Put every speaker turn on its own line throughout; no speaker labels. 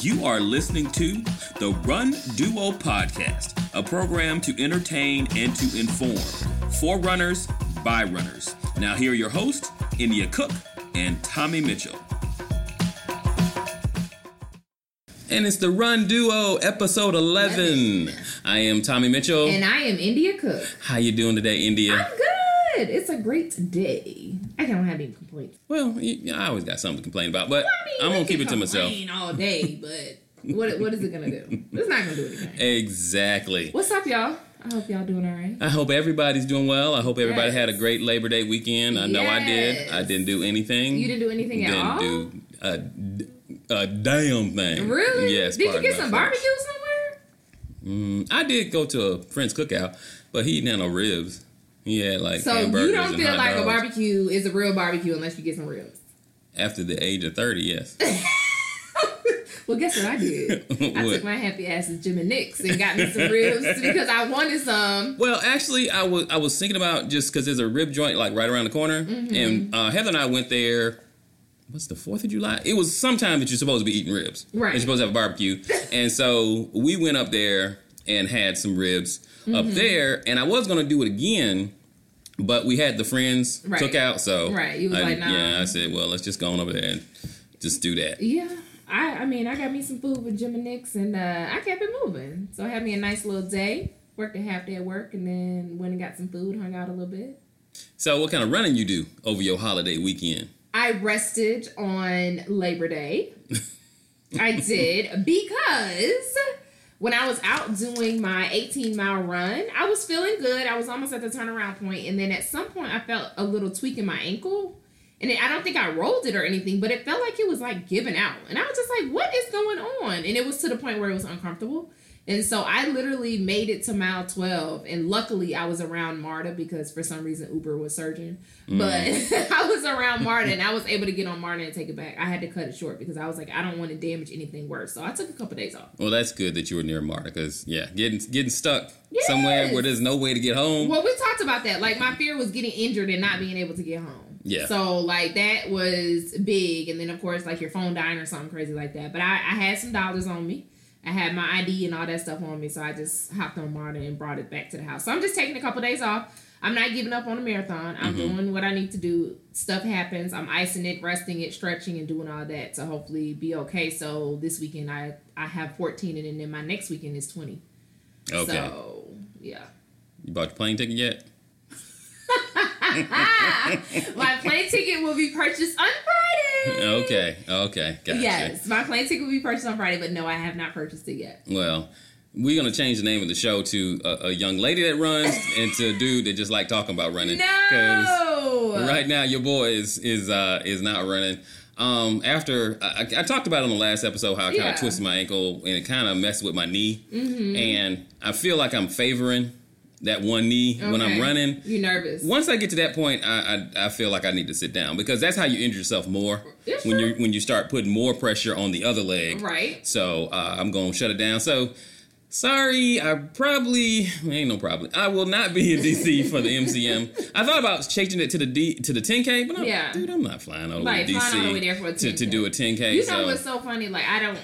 You are listening to the Run Duo Podcast, a program to entertain and to inform for runners by runners. Now, here are your hosts, India Cook and Tommy Mitchell. And it's the Run Duo, episode 11. I am Tommy Mitchell.
And I am India Cook.
How you doing today, India?
I'm good. It's a great day. I don't have any complaints.
Well, I always got something to complain about, but
I mean, we
gonna keep it to myself.
all day, but what what is it gonna do? It's not gonna do anything.
Exactly.
What's up, y'all? I hope y'all doing all right.
I hope everybody's doing well. I hope everybody
Yes.
had a great Labor Day weekend. I know I did. I didn't do anything.
You didn't do anything at
Didn't
all.
do a, a damn thing.
Really?
Yes.
Did you get some barbecue somewhere?
Mm, I did go to a friend's cookout, but he didn't have no ribs. Had like
So you don't feel like a barbecue is a real barbecue unless you get some ribs.
After the age of 30, yes.
Well, guess what I did? I took my happy ass to Jim and Nick's and got me some ribs because I wanted some.
Well, actually, I was I was thinking about just because there's a rib joint like right around the corner,
Mm-hmm.
and uh, Heather and I went there. What's the Fourth of July? It was sometime that you're supposed to be eating ribs.
Right.
You're supposed to have a barbecue, and so we went up there and had some ribs up
Mm-hmm.
there, and I was gonna do it again. But we had the friends
Right.
cookout, so
Right. You was
I-
like, nah.
yeah. I said, well, let's just go on over there and just do that.
Yeah. I, I mean, I got me some food with Jim and Nick's, and uh, I kept it moving. So I had me a nice little day. Worked a half day at work, and then went and got some food, hung out a little bit.
So, what kind of running you do over your holiday weekend?
I rested on Labor Day. I did because when I was out doing my 18 mile run, I was feeling good. I was almost at the turnaround point, and then at some point, I felt a little tweak in my ankle. And it, I don't think I rolled it or anything, but it felt like it was like giving out. And I was just like, what is going on? And it was to the point where it was uncomfortable. And so I literally made it to mile 12. And luckily, I was around Marta because for some reason Uber was surging. Mm. But I was around Marta and I was able to get on Marta and take it back. I had to cut it short because I was like, I don't want to damage anything worse. So I took a couple days off.
Well, that's good that you were near Marta, because yeah, getting getting stuck somewhere where there's no way to get home.
Well, we talked about that. Like my fear was getting injured and not being able to get home.
Yeah.
So like that was big, and then of course like your phone dying or something crazy like that. But I, I had some dollars on me. I had my ID and all that stuff on me, so I just hopped on Marta and brought it back to the house. So I'm just taking a couple days off. I'm not giving up on the marathon. I'm
Mm-hmm.
doing what I need to do. Stuff happens. I'm icing it, resting it, stretching, and doing all that to hopefully be okay. So this weekend I I have 14, and then my next weekend is 20.
okay.
So yeah.
You bought your plane ticket yet?
my plane ticket will be purchased on Friday.
Okay. Okay. Gotcha.
Yes, my plane ticket will be purchased on Friday, but no, I have not purchased it yet.
Well, we're gonna change the name of the show to a, a young lady that runs and to a dude that just like talking about running.
No.
Right now, your boy is is uh, is not running. Um, after I, I talked about on the last episode how I kind
Yeah.
of twisted my ankle and it kind of messed with my knee,
Mm-hmm.
and I feel like I'm favoring that one knee when I'm running.
You're nervous?
Once I get to that point, I, I I feel like I need to sit down because that's how you injure yourself more
It's
when
true.
you when you start putting more pressure on the other leg.
Right.
So uh, I'm going to shut it down. So sorry, I probably ain't no problem. I will not be in DC for the MCM. I thought about changing it to the D to the 10K, but I'm,
Yeah.
dude, I'm not flying all the way to
flying
DC
all the way there for
to, to do a 10K.
You
so
know what's so funny? Like I don't.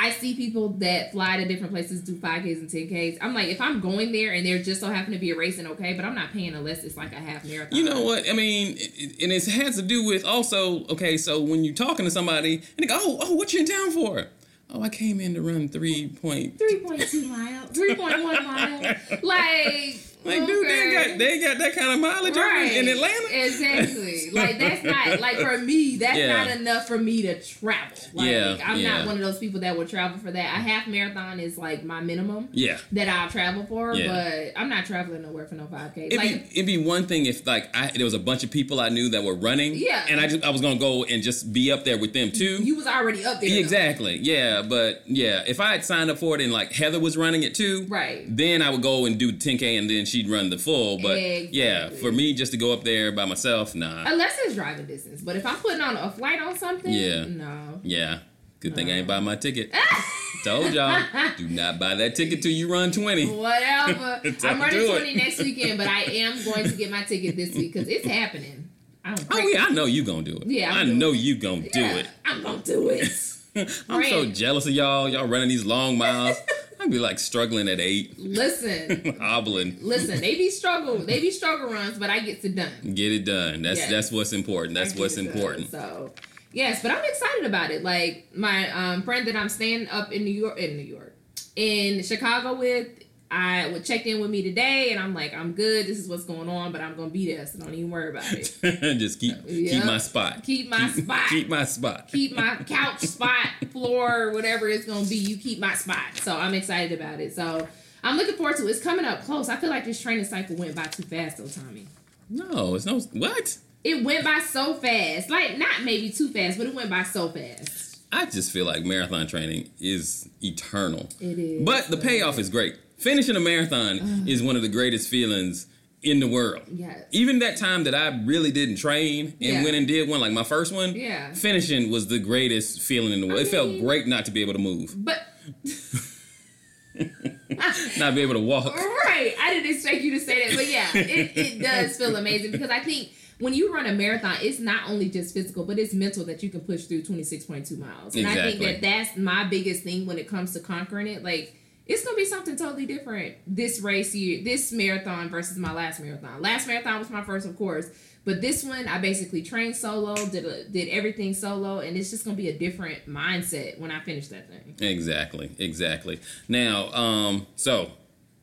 I see people that fly to different places, do 5Ks and 10Ks. I'm like, if I'm going there and there just so happen to be a race, and okay, but I'm not paying unless it's like a half marathon.
You know what? I mean, it, it- and it has to do with also, okay, so when you're talking to somebody and they go, oh, oh, what you in town for? Oh, I came in to run 3.3.
3.2 miles, 3.1 miles. Like,
Like, dude, they ain't got, they ain't got that kind of mileage
right
in Atlanta.
Exactly. like that's not like for me. That's
Yeah.
not enough for me to travel. Like,
Yeah,
I'm
yeah.
not one of those people that would travel for that. A half marathon is like my minimum
Yeah.
that I'll travel for,
Yeah.
but I'm not traveling nowhere for no 5K.
It'd,
like,
be, it'd be one thing if like I, there was a bunch of people I knew that were running,
Yeah.
and I just I was gonna go and just be up there with them too.
you was already up there.
Yeah,
though.
exactly, yeah, but yeah, if I had signed up for it and like Heather was running it too,
Right.
Then I would go and do 10k and then she'd run the full. But yeah, for me just to go up there by myself, nah,
Unless it's driving distance. But if I'm putting on a flight on something,
Yeah.
no.
yeah. Good thing I ain't buy my ticket. Told y'all, do not buy that ticket till you run 20.
Whatever. I'm running 20 next weekend, but I am going to get my ticket this week because it's happening. I don't
Oh yeah, I know you gonna do it.
Yeah, I'm
I know
it.
you gonna do it.
I'm gonna do it.
I'm so jealous of y'all. Y'all running these long miles. I'd be like struggling at eight,
Listen,
hobbling.
listen. They be struggle. They be struggle runs, but I get it done.
Get it done. That's
Yes.
that's what's important. That's what's
it done.
important.
So, yes, but I'm excited about it. Like my um, friend that I'm staying up in New York, in New York, in Chicago with. I would check in with me today, and I'm like, I'm good. This is what's going on, but I'm gonna be there, so don't even worry about it.
Just keep
Yep.
keep my spot.
Keep my spot.
Keep my spot.
keep my couch spot, floor, whatever it's gonna be. You keep my spot. So I'm excited about it. So I'm looking forward to it. It's coming up close. I feel like this training cycle went by too fast though, Tommy.
No, it's no what?
It went by so fast. Like not maybe too fast, but it went by so fast.
I just feel like marathon training is eternal.
It is.
But the payoff is great. Finishing a marathon mm. is one of the greatest feelings in the world.
Yes.
Even that time that I really didn't train and
Yeah.
went and did one, like my first one,
Yeah.
finishing was the greatest feeling in the world.
I
it felt great not to be able to move,
But
not be able to walk.
right, I didn't expect you to say that, but yeah, it, it does feel amazing because I think when you run a marathon, it's not only just physical, but it's mental that you can push through 26.2 miles. And I think that that's my biggest thing when it comes to conquering it. Like, it's gonna be something totally different this race year, this marathon versus my last marathon. Last marathon was my first, of course, but this one I basically trained solo, did a, did everything solo, and it's just gonna be a different mindset when I finish that thing.
Exactly, exactly. Now, um, so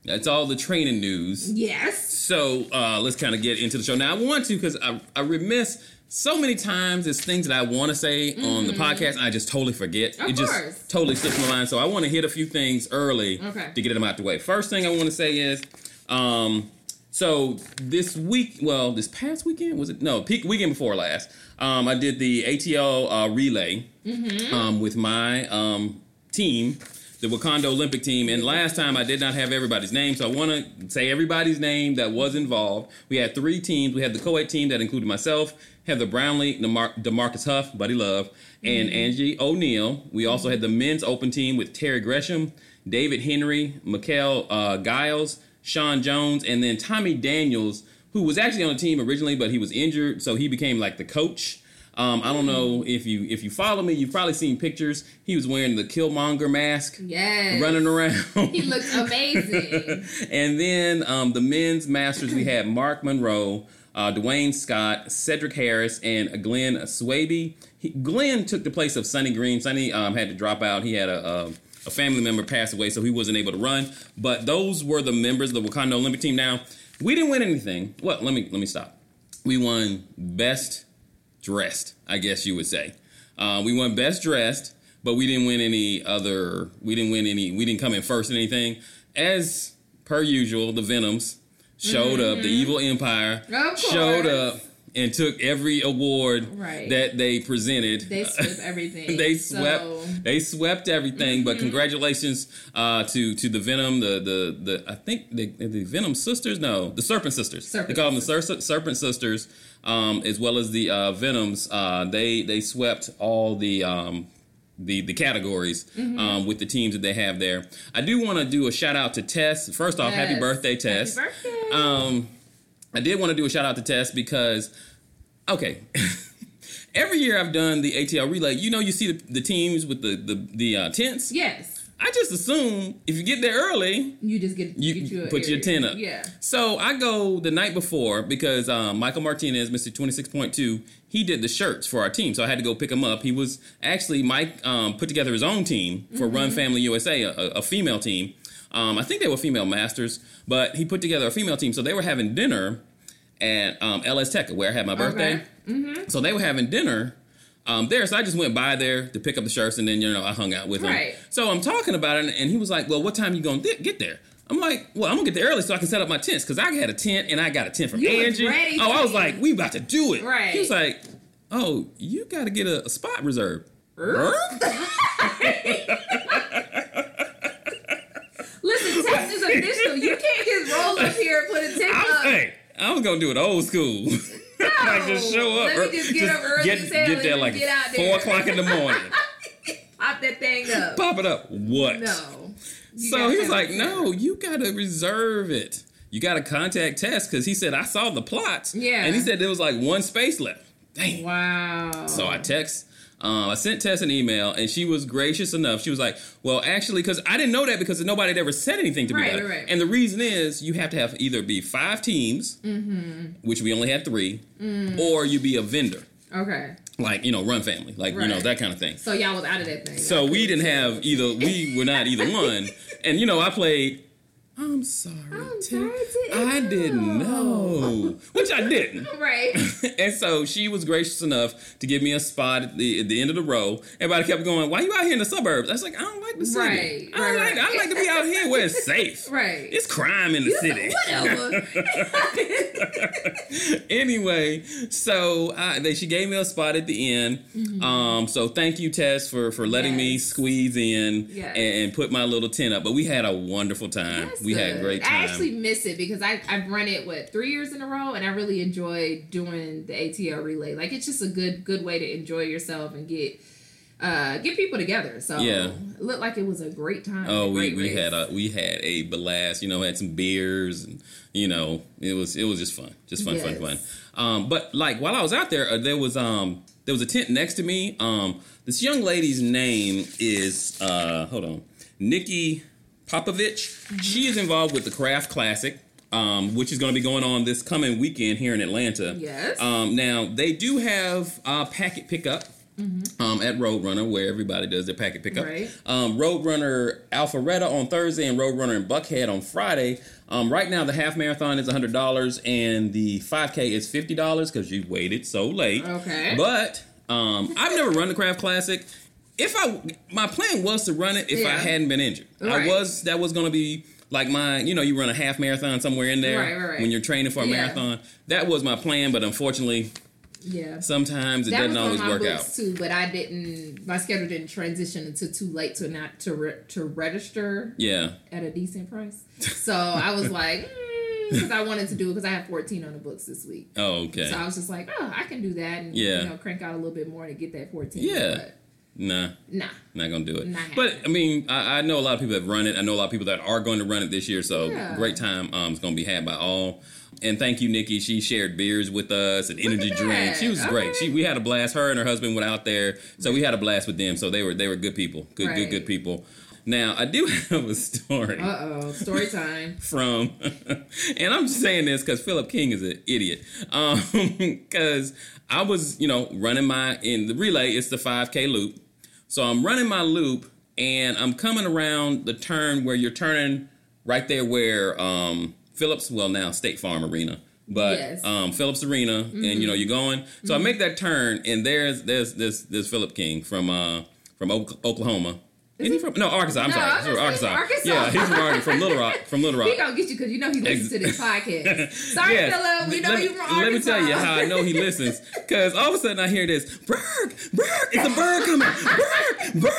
that's all the training news.
Yes.
So uh, let's kind of get into the show. Now I want to because I, I remiss so many times. There's things that I want to say on the podcast. I just totally forget.
Mm-hmm. Of
it just
course.
totally slips my mind. So I want to hit a few things early
Okay.
to get them out the way. First thing I want to say is, um, so this week, well, this past weekend was it? No, peak weekend before last. Um, I did the ATL uh, relay
Mm-hmm.
um, with my um, team, the Wakanda Olympic team. And last time I did not have everybody's name, so I want to say everybody's name that was involved. We had three teams. We had the co-ed team that included myself, Heather Brownlee, DeMar- Demarcus Huff, Buddy Love, and Angie O'Neill. We also had the men's open team with Terry Gresham, David Henry, Mikhail uh, Giles, Sean Jones, and then Tommy Daniels, who was actually on the team originally, but he was injured, so he became like the coach. Um, I don't know if you if you follow me, you've probably seen pictures. He was wearing the Killmonger mask,
Yes.
running around.
He looks amazing.
and then um, the men's masters, we had Mark Monroe, uh, Dwayne Scott, Cedric Harris, and Glenn Swaby. Glenn took the place of Sonny Green. Sonny um, had to drop out. He had a, a, a family member pass away, so he wasn't able to run. But those were the members of the Wakanda Olympic team. Now, we didn't win anything. Well, let me let me stop. We won best dressed, I guess you would say. Uh, we won best dressed, but we didn't win any other. We didn't win any. We didn't come in first in anything. As per usual, the Venoms showed up. The Evil Empire
Mm-hmm.
Showed up and took every award
Right.
that they presented.
They swept everything.
they swept.
So,
They swept everything. But congratulations uh, to to the Venom, the the the I think the, the Venom sisters. No, the Serpent sisters.
Serpent
they call them the Ser- Serpent sisters, um, as well as the uh, Venoms. Uh, they they swept all the. Um, the, the categories
Mm-hmm.
um, with the teams that they have there. I do want to do a shout out to Tess. First off, happy birthday, Tess.
Happy birthday.
Um, I did want to do a shout out to Tess because, okay, every year I've done the ATL relay. You know, you see the, the teams with the the, the uh, tents.
yes.
I just assume if you get there early,
You just get
you
get you a
put your tent up.
Yeah.
So I go the night before because um, Michael Martinez, Mr. Twenty Six Point Two, he did the shirts for our team. So I had to go pick him up. He was actually Mike um, put together his own team for Run
Mm-hmm.
Family USA, a, a- female team. Um, I think they were female masters, but he put together a female team. So they were having dinner at um, LS Tech, where I had my birthday.
Mm-hmm.
So they were having dinner um, there. So I just went by there to pick up the shirts, and then you know I hung out with him.
Right.
So I'm talking about it, and he was like, "Well, what time you gonna th- get there?" I'm like, "Well, I'm gonna get there early so I can set up my tents because I had a tent and I got a tent from
You
Angie." oh, I was like, "We about to do it."
Right.
He was like, "Oh, you got to get a, a spot reserved."
Listen, text is official. You can't just roll up here and put a tent
I was,
up.
hey, I was gonna do it old school. like just show up.
Let me just get up early
Get, get there like
get out
four o'clock in the morning.
Pop that thing up.
Pop it up. What?
No. You
so
gotta
he was like,
it
"No, you gotta reserve it. You gotta contact Tess because he said I saw the plots.
Yeah.
and he said there was like one space left. Dang.
Wow.
So I text Um, I sent Tess an email, and she was gracious enough. She was like, "Well, actually, because I didn't know that because nobody had ever said anything to me
Right,
about
right, right.
And the reason is you have to have either be five teams,
Mm-hmm.
which we only had 3
Mm.
or you be a vendor,
Okay.
like you know, run family, like you know that kind of thing.
So y'all was out of that thing.
So we didn't have either. We were not either one. And you know, I played. I'm sorry,
I'm sorry.
I didn't know, which I didn't.
Right.
and so she was gracious enough to give me a spot at the, at the end of the row. Everybody kept going, "Why you out here in the suburbs?" I was like, "I don't like the city.
Right,
I,
right,
like,
right.
I like to be out here where it's safe.
Right.
It's crime in the city."
Whatever.
anyway, so I, they, she gave me a spot at the end. Um, so thank you, Tess, for for letting me
Mm-hmm.
Squeeze in
Yes.
and, and put my little tent up. But we had a wonderful time.
That's
we had great time.
I actually miss it because I I've run it what three years in a row, and I really enjoy doing the ATL relay. Like it's just a good good way to enjoy yourself and get uh get people together. So
Yeah.
it looked like it was a great time.
Oh, we, we
race.
had a we had a blast. You know, had some beers and you know it was it was just fun, just fun, fun, fun. Um, but like while I was out there, uh, there was um there was a tent next to me. Um, this young lady's name is uh hold on, Nikki Popovich.
Mm-hmm.
She is involved with the Craft Classic. Um, which is going to be going on this coming weekend here in Atlanta.
Yes.
Um, now they do have uh, packet pickup um, at Roadrunner, where everybody does their packet pickup.
Right.
Um, Roadrunner Alpharetta on Thursday and Roadrunner in Buckhead on Friday. Um, right now, the half marathon is hundred dollars and the five k is fifty dollars because you waited so late.
Okay.
But um, I've never run the Craft Classic. If I, my plan was to run it if I hadn't been injured. I was that was going to be like my, you know, you run a half marathon somewhere in there
Right, right, right.
when you're training for a
Yeah.
marathon. That was my plan, but unfortunately,
yeah.
sometimes it
that was
doesn't
on
always
my
work out.
too, but I didn't. My schedule didn't transition until too late to not to re, to register
Yeah.
at a decent price. So I was like, mm, because I wanted to do it because I have 14 on the books this week.
Oh, okay.
So I was just like, oh, I can do that and
Yeah.
you know crank out a little bit more to get that 14.
Yeah.
But
nah.
nah.
Not gonna do it.
Not
but. I mean, I, I know a lot of people that run it. I know a lot of people that are going to run it this year. So
Yeah.
great time. Um, it's gonna be had by all. And thank you, Nikki. She shared beers with us and energy drinks. She was great. She we had a blast. Her and her husband went out there, so we had a blast with them. So they were they were good people. Good good
Right.
good people. Now I do have a story
Uh oh. Story time.
from, and I'm just saying this because Philip King is an idiot. Um, because I was, you know, running my in the relay. It's the 5K loop, so I'm running my loop, and I'm coming around the turn where you're turning right there where um Phillips, well now State Farm Arena. But
Yes.
um, Phillips Arena, and you know you're going. So I make that turn, and there's there's this this Philip King from uh from Ok- Oklahoma. Is he from no Arkansas? I'm
No,
sorry,
I was
He's from Arkansas.
Arkansas.
Yeah, he's from Arkansas, from Little Rock, from Little Rock.
He gonna get you because you know he listens to this podcast. Sorry,
Yes.
Philip. We know
let,
you from Arkansas.
Let me tell you how I know he listens. Because all of a sudden I hear this, Berg, Berg, it's a bird coming, Berg, Berg.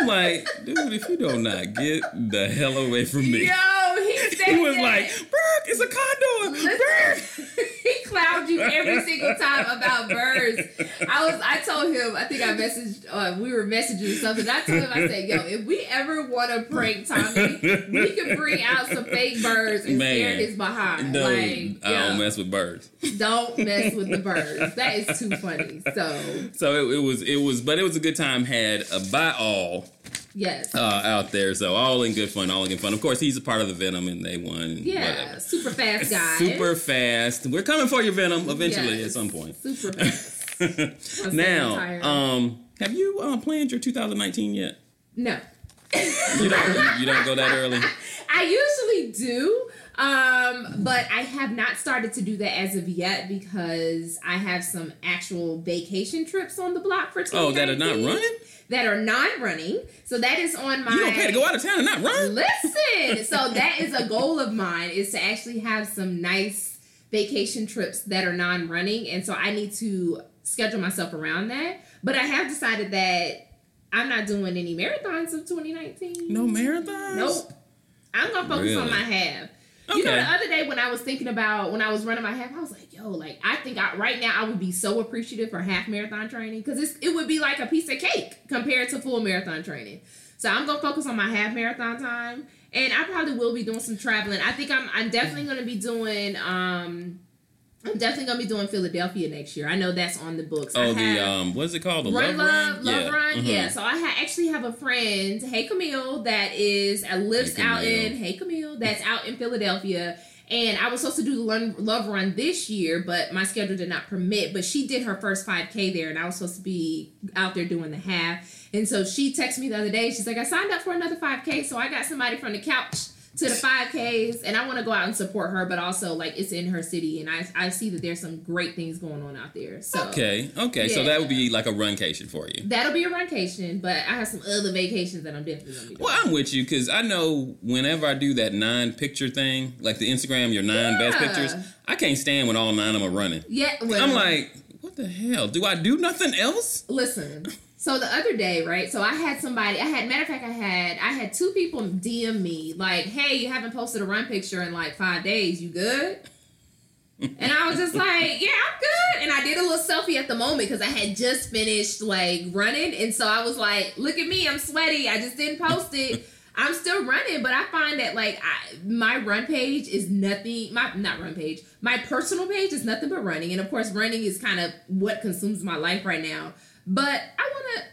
I'm like, dude, if you do not get the hell away from me.
Yo, he said
He was
that.
like, Berg, it's a condor.
Listen, he clowned you every single time about birds. I was, I told him, I think I messaged, uh, we were messaging something. I told him, I said, yo, if we ever want to prank Tommy, we can bring out some fake birds and
Man.
scare his behind.
Dude,
like,
I don't mess with birds.
don't mess with the birds. That is too funny. So,
So it, it was, it was, but it was a good time had a by all
yes.
uh, out there. So all in good fun, all in good fun. Of course, he's a part of the Venom, and they won.
Yeah,
whatever.
super fast guy.
Super fast. We're coming for your Venom, eventually
Yes.
at some point.
Super fast.
Now, um, have you uh, planned your 2019 yet?
no.
You don't. you don't go that early.
I usually do, um, but I have not started to do that as of yet because I have some actual vacation trips on the block for
Oh, that are not running.
That are not running. So that is on my.
You don't pay to go out of town and not run.
Listen, so that is a goal of mine is to actually have some nice vacation trips that are non-running, and so I need to schedule myself around that. But I have decided that I'm not doing any marathons of 2019.
No marathons.
Nope. I'm gonna focus on my half. You know, the other day when I was thinking about when I was running my half, I was like, "Yo, like I think I, right now I would be so appreciative for half marathon training because it would be like a piece of cake compared to full marathon training." So I'm gonna focus on my half marathon time, and I probably will be doing some traveling. I think I'm I'm definitely gonna be doing um I'm definitely gonna be doing Philadelphia next year. I know that's on the books. I
Oh, the um, what's it called? The
Run
Love, Run.
Love
yeah.
Run,
mhm.
yeah. So I ha- actually have a friend, Hey Camille, that is uh, lives
Hey,
out in Hey Camille, that's out in Philadelphia. And I was supposed to do the Love Run this year, but my schedule did not permit. But she did her first 5K there, and I was supposed to be out there doing the half. And so she texted me the other day. She's like, I signed up for another 5K, so I got somebody from the couch to the 5Ks, and I want to go out and support her, but also like it's in her city, and I I see that there's some great things going on out there. So
Okay, okay. So that would be like a runcation for you.
That'll be a runcation, but I have some other vacations that I'm definitely gonna be doing.
Well, I'm with you because I know whenever I do that nine picture thing, like the Instagram, your nine best pictures, I can't stand when all nine of them are running.
yeah, well,
I'm like, what the hell? Do I do nothing else?
listen. So the other day, right? So I had somebody. I had matter of fact, I had I had two people DM me like, "Hey, you haven't posted a run picture in like five days. You good?" And I was just like, "Yeah, I'm good." And I did a little selfie at the moment because I had just finished like running, and so I was like, "Look at me, I'm sweaty. I just didn't post it." I'm still running, but I find that like I, my run page is nothing. My not run page. My personal page is nothing but running, and of course, running is kind of what consumes my life right now. But I want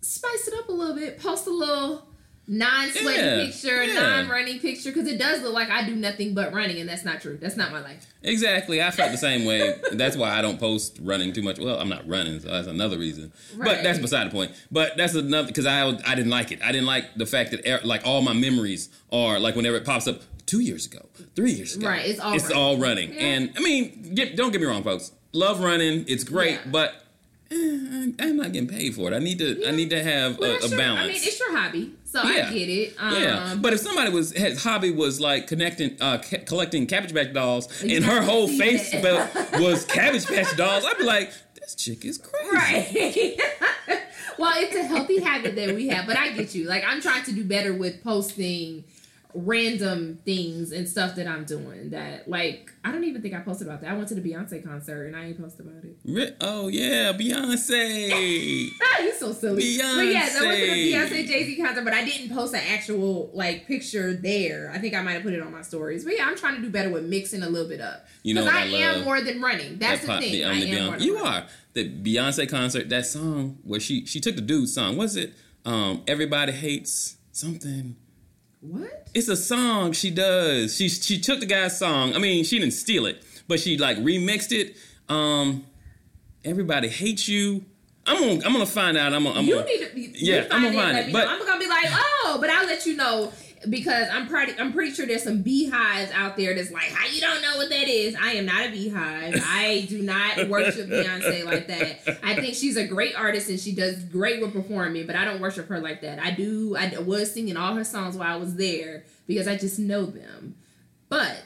to spice it up a little bit. Post a little non-sweaty
Yeah,
picture,
yeah.
non-running picture, because it does look like I do nothing but running, and that's not true. That's not my life.
Exactly. I felt the same way. That's why I don't post running too much. Well, I'm not running, so that's another reason. But that's beside the point. But that's another because I I didn't like it. I didn't like the fact that er- like all my memories are like whenever it pops up two years ago, three years ago.
Right, it's all
it's
running.
all running.
Yeah.
And I mean, get, don't get me wrong, folks. Love running. It's great, but. Eh, I'm not getting paid for it. I need to. I need to have
Well,
a, a balance.
I mean, it's your hobby, so
Yeah.
I get it. Um,
Yeah, but if somebody was his hobby was like connecting, uh, ca- collecting Cabbage Patch dolls, and her whole face spell was Cabbage Patch dolls, I'd be like, this chick is crazy.
right. well, it's a healthy habit that we have, but I get you. Like I'm trying to do better with posting random things and stuff that I'm doing. That like I don't even think I posted about that. I went to the Beyonce concert and I ain't posted about it.
Oh yeah, Beyonce.
Ah, you so silly. Beyonce. But yes, I went to the
Beyonce.
Jay Z concert, but I didn't post an actual like picture there. I think I might have put it on my stories. But yeah, I'm trying to do better with mixing a little bit up.
You know
I,
I
am more than running. That's
That
the
pop-
thing.
the-
I
um, the
am
Beyonce- you
running.
are the Beyonce concert. That song where she she took the dude's song. Was it? Um, everybody hates something.
What?
It's a song she does. She she took the guy's song. I mean, she didn't steal it, but she like remixed it. Um, everybody hates you. I'm gonna I'm gonna find out. I'm gonna, I'm
you
gonna,
need to be,
Yeah, I'm gonna find it, but-
know. I'm gonna be like, oh, but I'll let you know because I'm pretty I'm pretty sure there's some beehives out there that's like, how you don't know what that is? I am not a beehive. I do not worship Beyonce like that. I think she's a great artist and she does great with performing, but I don't worship her like that. I do. I was singing all her songs while I was there because I just know them, but.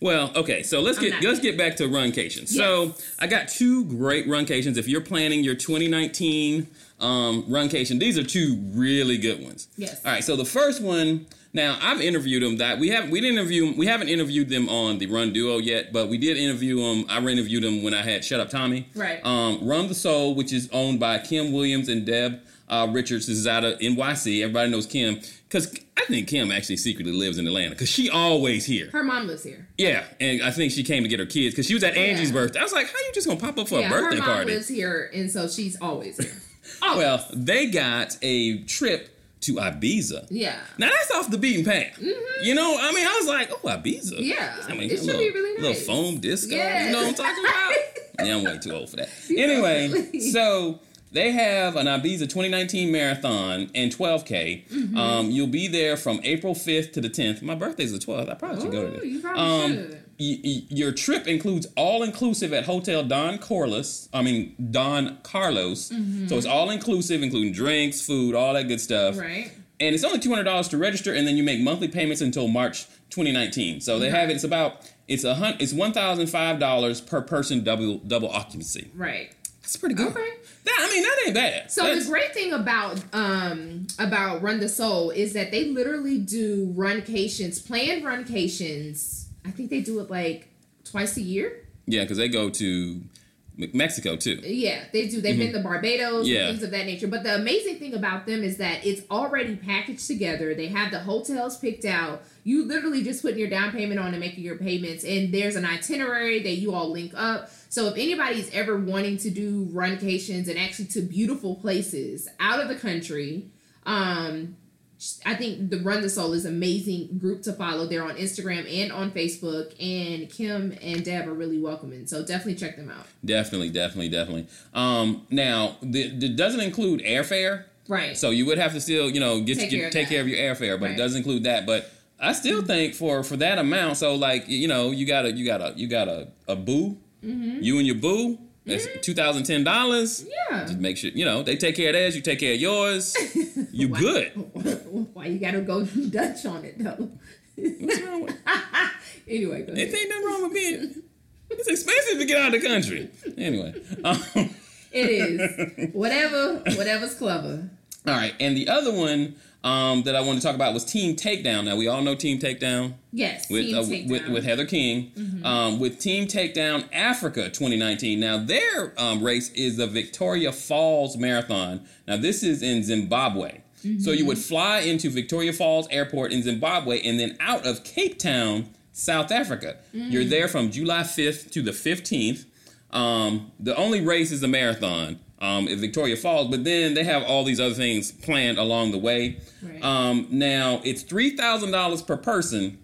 Well, okay, so let's get let's get back to runcations. So I got two great runcations. If you're planning your 2019 um, runcation, these are two really good ones.
Yes.
All right. So the first one. Now I've interviewed them. That we haven't we didn't interview we haven't interviewed them on the Run Duo yet, but we did interview them. I re interviewed them when I had Shut Up Tommy.
Right.
Um, Run the Soul, which is owned by Kim Williams and Deb uh, Richards. This is out of NYC. Everybody knows Kim because I think Kim actually secretly lives in Atlanta because she always here.
Her mom lives here.
Yeah, and I think she came to get her kids because she was at Angie's
Yeah.
birthday. I was like, "How you just gonna pop up for
yeah,
a birthday
her mom
party?"
lives here, and so she's always here. Oh,
Well, they got a trip to Ibiza.
yeah.
Now that's off the beaten path. You know, I mean, I was like, "Oh, Ibiza."
Mm-hmm. Yeah,
I mean,
it should
little,
be really nice.
Little foam disco.
Yeah.
You know what I'm talking about? yeah, I'm way too old for that.
You
Anyway,
probably.
so they have an Ibiza 2019 marathon and 12K.
Mm-hmm.
Um, you'll be there from April 5th to the 10th. My birthday's the 12th. I probably should go to that.
you probably
Um,
should.
Y- y- your trip includes all inclusive at Hotel Don Corliss. I mean Don Carlos. So it's all inclusive, including drinks, food, all that good stuff.
Mm-hmm. Right.
And it's only two hundred dollars to register, and then you make monthly payments until March 2019. So they have it. It's about it's a hun- it's one thousand five dollars per person, double double occupancy.
Right.
That's pretty good.
Okay.
That I mean that ain't bad.
So
That's-
the great thing about um about Run the Soul is that they literally do runcations, planned runcations. I think they do it like twice a year.
yeah, because they go to Mexico too.
Yeah, they do. They've been to Barbados,
Mm-hmm. Yeah.
things of that nature. But the amazing thing about them is that it's already packaged together. They have the hotels picked out. You literally just putting your down payment on and making your payments, and there's an itinerary that you all link up. So if anybody's ever wanting to do runcations and actually to beautiful places out of the country, um, I think the Run the Soul is amazing group to follow. They're on Instagram and on Facebook, and Kim and Deb are really welcoming. So definitely check them out.
Definitely, definitely, definitely. Um, now, it doesn't include airfare,
Right.
so you would have to still, you know, get
Take
get-
care of
take care of your airfare, but
Right.
it doesn't include that. But I still think for for that amount, so like you know, you got a you got a you got a a boo, you and your boo. That's two thousand ten dollars.
Yeah.
Just make sure you know they take care of theirs. You take care of yours. You good.
Why you gotta go Dutch on it though?
What's wrong with?
anyway, go
It
ahead.
ain't nothing wrong with being. It's expensive to get out of the country. Anyway. Um,
It is whatever, whatever's clever.
All right, and the other one um, that I wanted to talk about was Team Takedown. Now we all know Team Takedown
Yes,
with
Team
uh,
Takedown.
with, with Heather King, um, with Team Takedown Africa 2019. Now their um, race is the Victoria Falls Marathon. Now this is in Zimbabwe. So you would fly into Victoria Falls Airport in Zimbabwe and then out of Cape Town, South Africa. You're there from July 5th to the 15th. Um, the only race is the marathon um, at Victoria Falls, but then they have all these other things planned along the way.
Right.
Um, now it's three thousand dollars per person,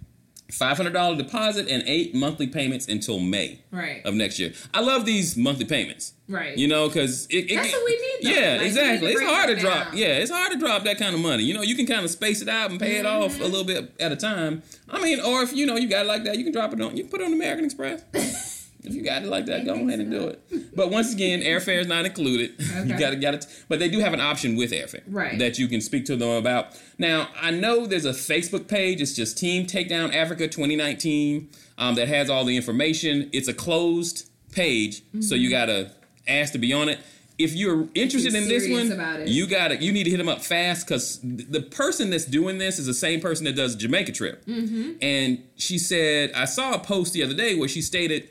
five hundred dollar deposit, and eight monthly payments until May
Right.
of next year. I love these monthly payments.
Right.
You know, because it, it
That's what we need, though.
Yeah,
Like,
exactly. It's hard to drop.
down.
Yeah, it's hard to drop that kind of money. You know, you can kind of space it out and pay it off
Mm-hmm.
a little bit at a time. I mean, or if you know you got it like that, you can drop it on. You can put it on American Express. If you got it like that, go ahead and do it. But once again, airfare is not included.
Okay.
You got to got it. But they do have an option with airfare
Right.
that you can speak to them about. Now, I know there's a Facebook page. It's just Team Takedown Africa 2019 um, that has all the information. It's a closed page, so
Mm-hmm.
you got to ask to be on it. If you're interested in this one, you got to you need to hit them up fast because the person that's doing this is the same person that does the Jamaica trip.
Mm-hmm.
And she said, I saw a post the other day where she stated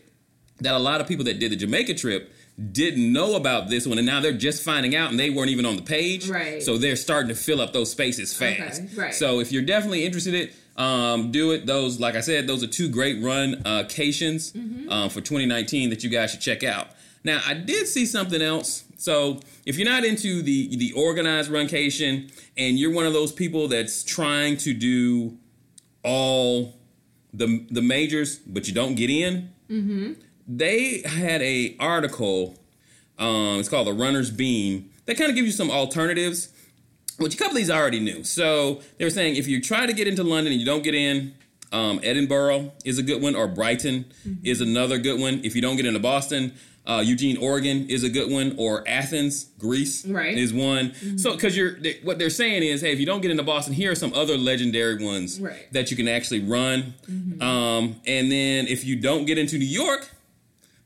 that a lot of people that did the Jamaica trip didn't know about this one and now they're just finding out and they weren't even on the page.
Right.
So they're starting to fill up those spaces fast.
Okay, right.
So if you're definitely interested in um, do it. Those, like I said, those are two great run uh, cations
Mm-hmm.
um, for 2019 that you guys should check out. Now, I did see something else. So if you're not into the the organized runcation and you're one of those people that's trying to do all the the majors, but you don't get in, they had a article. Um, it's called the Runner's Beam. That kind of gives you some alternatives, which a couple of these I already knew. So they were saying if you try to get into London and you don't get in, um, Edinburgh is a good one, or Brighton is another good one. If you don't get into Boston, uh, Eugene, Oregon is a good one, or Athens, Greece
Right.
is one. So because you're they, what they're saying is, hey, if you don't get into Boston, here are some other legendary ones
Right.
that you can actually run. Um, and then if you don't get into New York,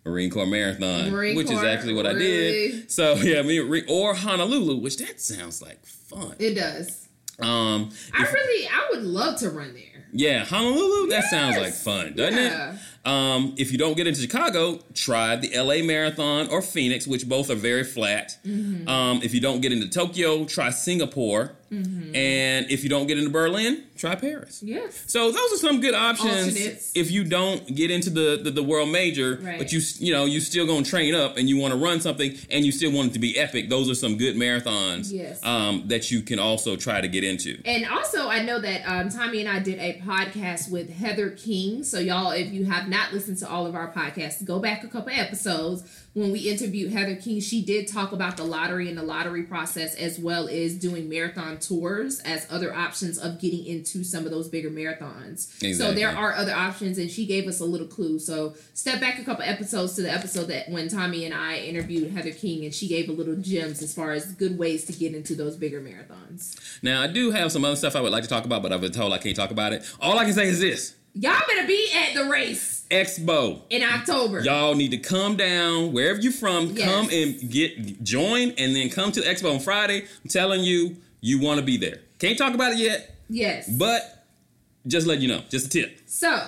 Marine Corps Marathon,
Marine
which is
Corps,
actually what I did. So yeah, me or Honolulu, which that sounds like fun.
It does.
Um,
I
if-
really, I would love to run there.
yeah, Honolulu, that sounds like fun, doesn't
Yeah.
it? Um, if you don't get into Chicago, try the LA Marathon or Phoenix, which both are very flat.
Mm-hmm.
Um, if you don't get into Tokyo, try Singapore.
Mm-hmm.
And if you don't get into Berlin, try Paris.
Yes.
So those are some good options
Alternates.
if you don't get into the, the, the world major,
Right.
but you you know you still gonna train up and you want to run something and you still want it to be epic. Those are some good marathons
Yes.
um, that you can also try to get into.
And also, I know that um, Tommy and I did a podcast with Heather King. So, y'all, if you have not listened to all of our podcasts, go back a couple episodes. When we interviewed Heather King, she did talk about the lottery and the lottery process, as well as doing marathon tours as other options of getting into some of those bigger marathons. So, there are other options, and she gave us a little clue. So, step back a couple episodes to the episode that when Tommy and I interviewed Heather King, and she gave a little gems as far as good ways to get into those bigger marathons.
Now I do have some other stuff I would like to talk about, but I've been told I can't talk about it. All I can say is this:
Y'all better be at the race
Expo.
in October.
Y'all need to come down wherever you're from.
Yes.
Come and get join, and then come to the expo on Friday. I'm telling you, you want to be there. Can't talk about it yet,
Yes.
but just let you know. Just a tip.
so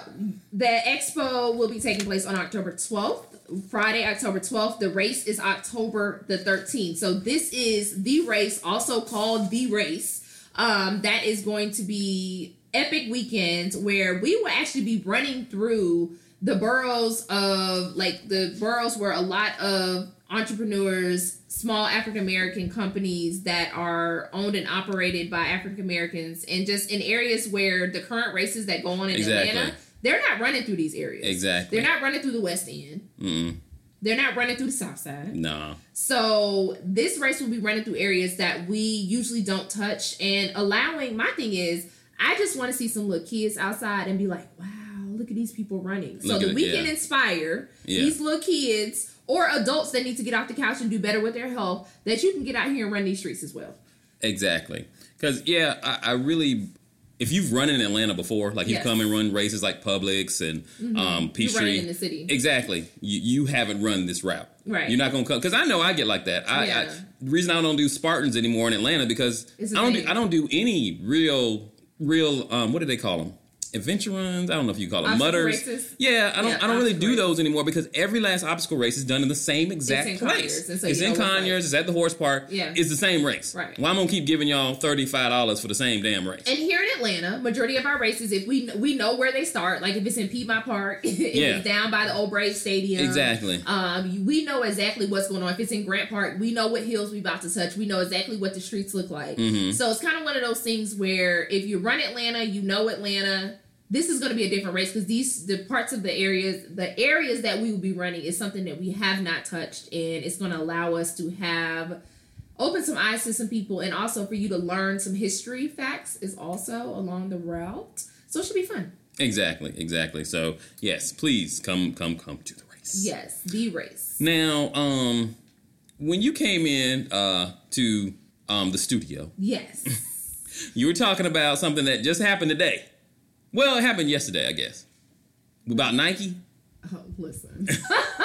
the expo will be taking place on October 12th Friday, October 12th. The race is October the 13th. So this is the race, also called the race. Um, that is going to be epic weekends where we will actually be running through the boroughs of like the boroughs where a lot of entrepreneurs, small African American companies that are owned and operated by African Americans, and just in areas where the current races that go on in
Exactly.
Atlanta, they're not running through these areas.
Exactly.
They're not running through the West End.
Mm-mm.
They're not running through the South Side.
No.
So this race will be running through areas that we usually don't touch and allowing my thing is I just want to see some little kids outside and be like, wow, look at these people running. So that we
it,
can inspire
Yeah.
these little kids or adults that need to get off the couch and do better with their health that you can get out here and run these streets as well.
Exactly. Because yeah, I, I really, if you've run in Atlanta before, like you've
Yes.
come and run races like Publix and um,
You're
Peachtree,
in the city.
exactly. You you haven't run this route.
Right.
You're not gonna come because I know I get like that. I,
Yeah.
I the reason I don't do Spartans anymore in Atlanta because I don't do, I don't do any real real um what do they call them adventure runs I don't know if you call them
Obstacle
mutters
races?
yeah I don't
Yeah,
I don't really do those anymore because every last obstacle race is done in the same exact place
so
it's in
know what's like-
Conyers it's at the horse park
Yeah.
it's the same race
Right.
well I'm gonna keep giving y'all thirty five dollars for the same damn race
And here in Atlanta, majority of our races, if we we know where they start, like if it's in Piedmont Park, if
Yeah.
it's down by the old Brave Stadium,
Exactly.
Um, we know exactly what's going on. If it's in Grant Park, we know what hills we about to touch. We know exactly what the streets look like.
Mhm.
So it's kind of one of those things where if you run Atlanta, you know Atlanta. This is going to be a different race because these the parts of the areas, the areas that we will be running is something that we have not touched, and it's going to allow us to have open some eyes to some people, and also for you to learn some history facts is also along the route. So it should be fun.
exactly exactly so yes please come come come to the race
Yes, the race.
now um when you came in uh to um the studio
Yes.
You were talking about something that just happened today. Well, it happened yesterday, I guess. About Nike.
Oh, listen.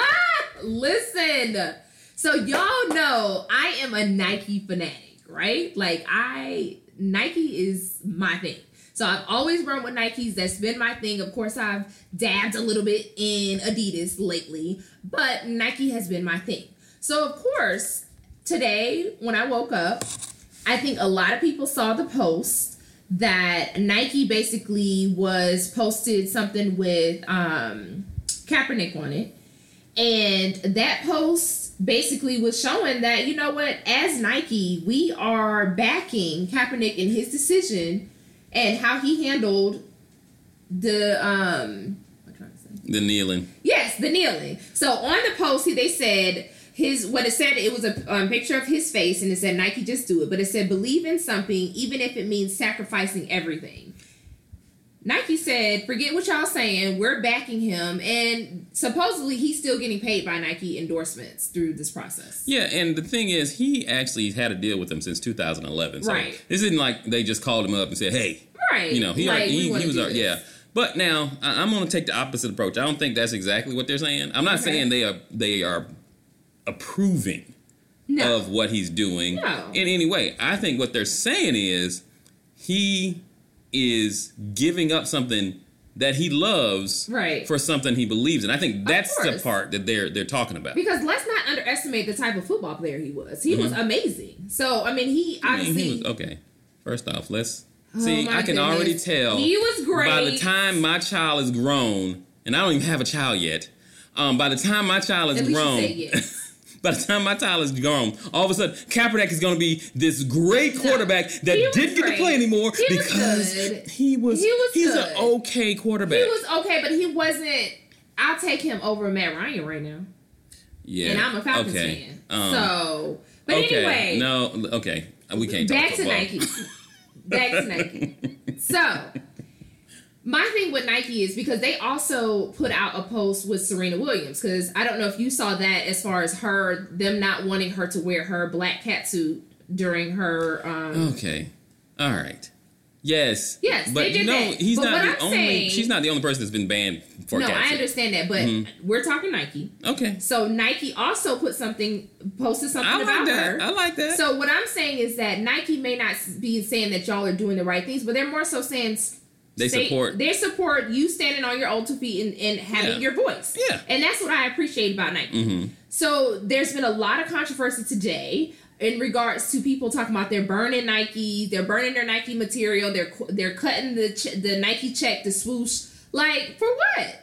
listen. So y'all know I am a Nike fanatic, right? Like I Nike is my thing. So I've always run with Nikes. That's been my thing. Of course, I've dabbed a little bit in Adidas lately, but Nike has been my thing. So of course, today when I woke up, I think a lot of people saw the post that Nike basically was posted something with um, Kaepernick on it. And that post basically was showing that, you know what, as Nike, we are backing Kaepernick in his decision and how he handled the um what am I trying to say?
The kneeling.
Yes, the kneeling. So on the post, they said his what it said. It was a um, picture of his face, and it said Nike just do it. But it said believe in something, even if it means sacrificing everything. Nike said, forget what y'all saying. We're backing him, and supposedly he's still getting paid by Nike endorsements through this process.
Yeah, and the thing is, he actually had a deal with them since 2011. So
Right.
This isn't like they just called him up and said, "Hey,
Right.
you know, he
Like,
he, he was our, yeah." But now I'm going to take the opposite approach. I don't think that's exactly what they're saying. I'm not
Okay.
saying they are they are approving
No.
of what he's doing
No.
in any way. I think what they're saying is he is giving up something that he loves
Right.
for something he believes in. I think that's the part that they're they're talking about.
because let's not underestimate the type of football player he was. He was amazing. So I mean, he
Mm-hmm. I mean,
obviously
he was okay. First off, let's
Oh
see. I can already tell.
He was great.
By the time my child is grown, and I don't even have a child yet. Um, by the time my child is
At
grown,
yes.
by the time my is gone, all of a sudden Kaepernick is going to be this great quarterback that didn't get to play anymore
He
because
good.
he was
He was
he's
good.
an okay quarterback.
He was okay, but he wasn't. I'll take him over Matt Ryan right now,
yeah,
and I'm a Falcons
okay.
fan.
Um,
so, but
okay.
anyway,
no, okay, we can't
back
talk
to. Nike. back to Nike. So, my thing with Nike is because they also put out a post with Serena Williams because I don't know if you saw that as far as her them not wanting her to wear her black cat suit during her um
Okay. All right. Yes.
Yes,
but no,
that.
he's
But
not the
I'm
only.
saying-
she's not the only person that's been banned for
no, I understand that, but
Mm-hmm.
we're talking Nike.
Okay.
So Nike also put something, posted something
I like
about
that.
her.
I like that.
So what I'm saying is that Nike may not be saying that y'all are doing the right things, but they're more so saying
They support.
They support you standing on your own two feet and, and having
Yeah.
your voice.
Yeah.
And that's what I appreciate about Nike.
Mhm.
So there's been a lot of controversy today in regards to people talking about they're burning Nike, they're burning their Nike material, they're they're cutting the the Nike check, the swoosh. Like for what?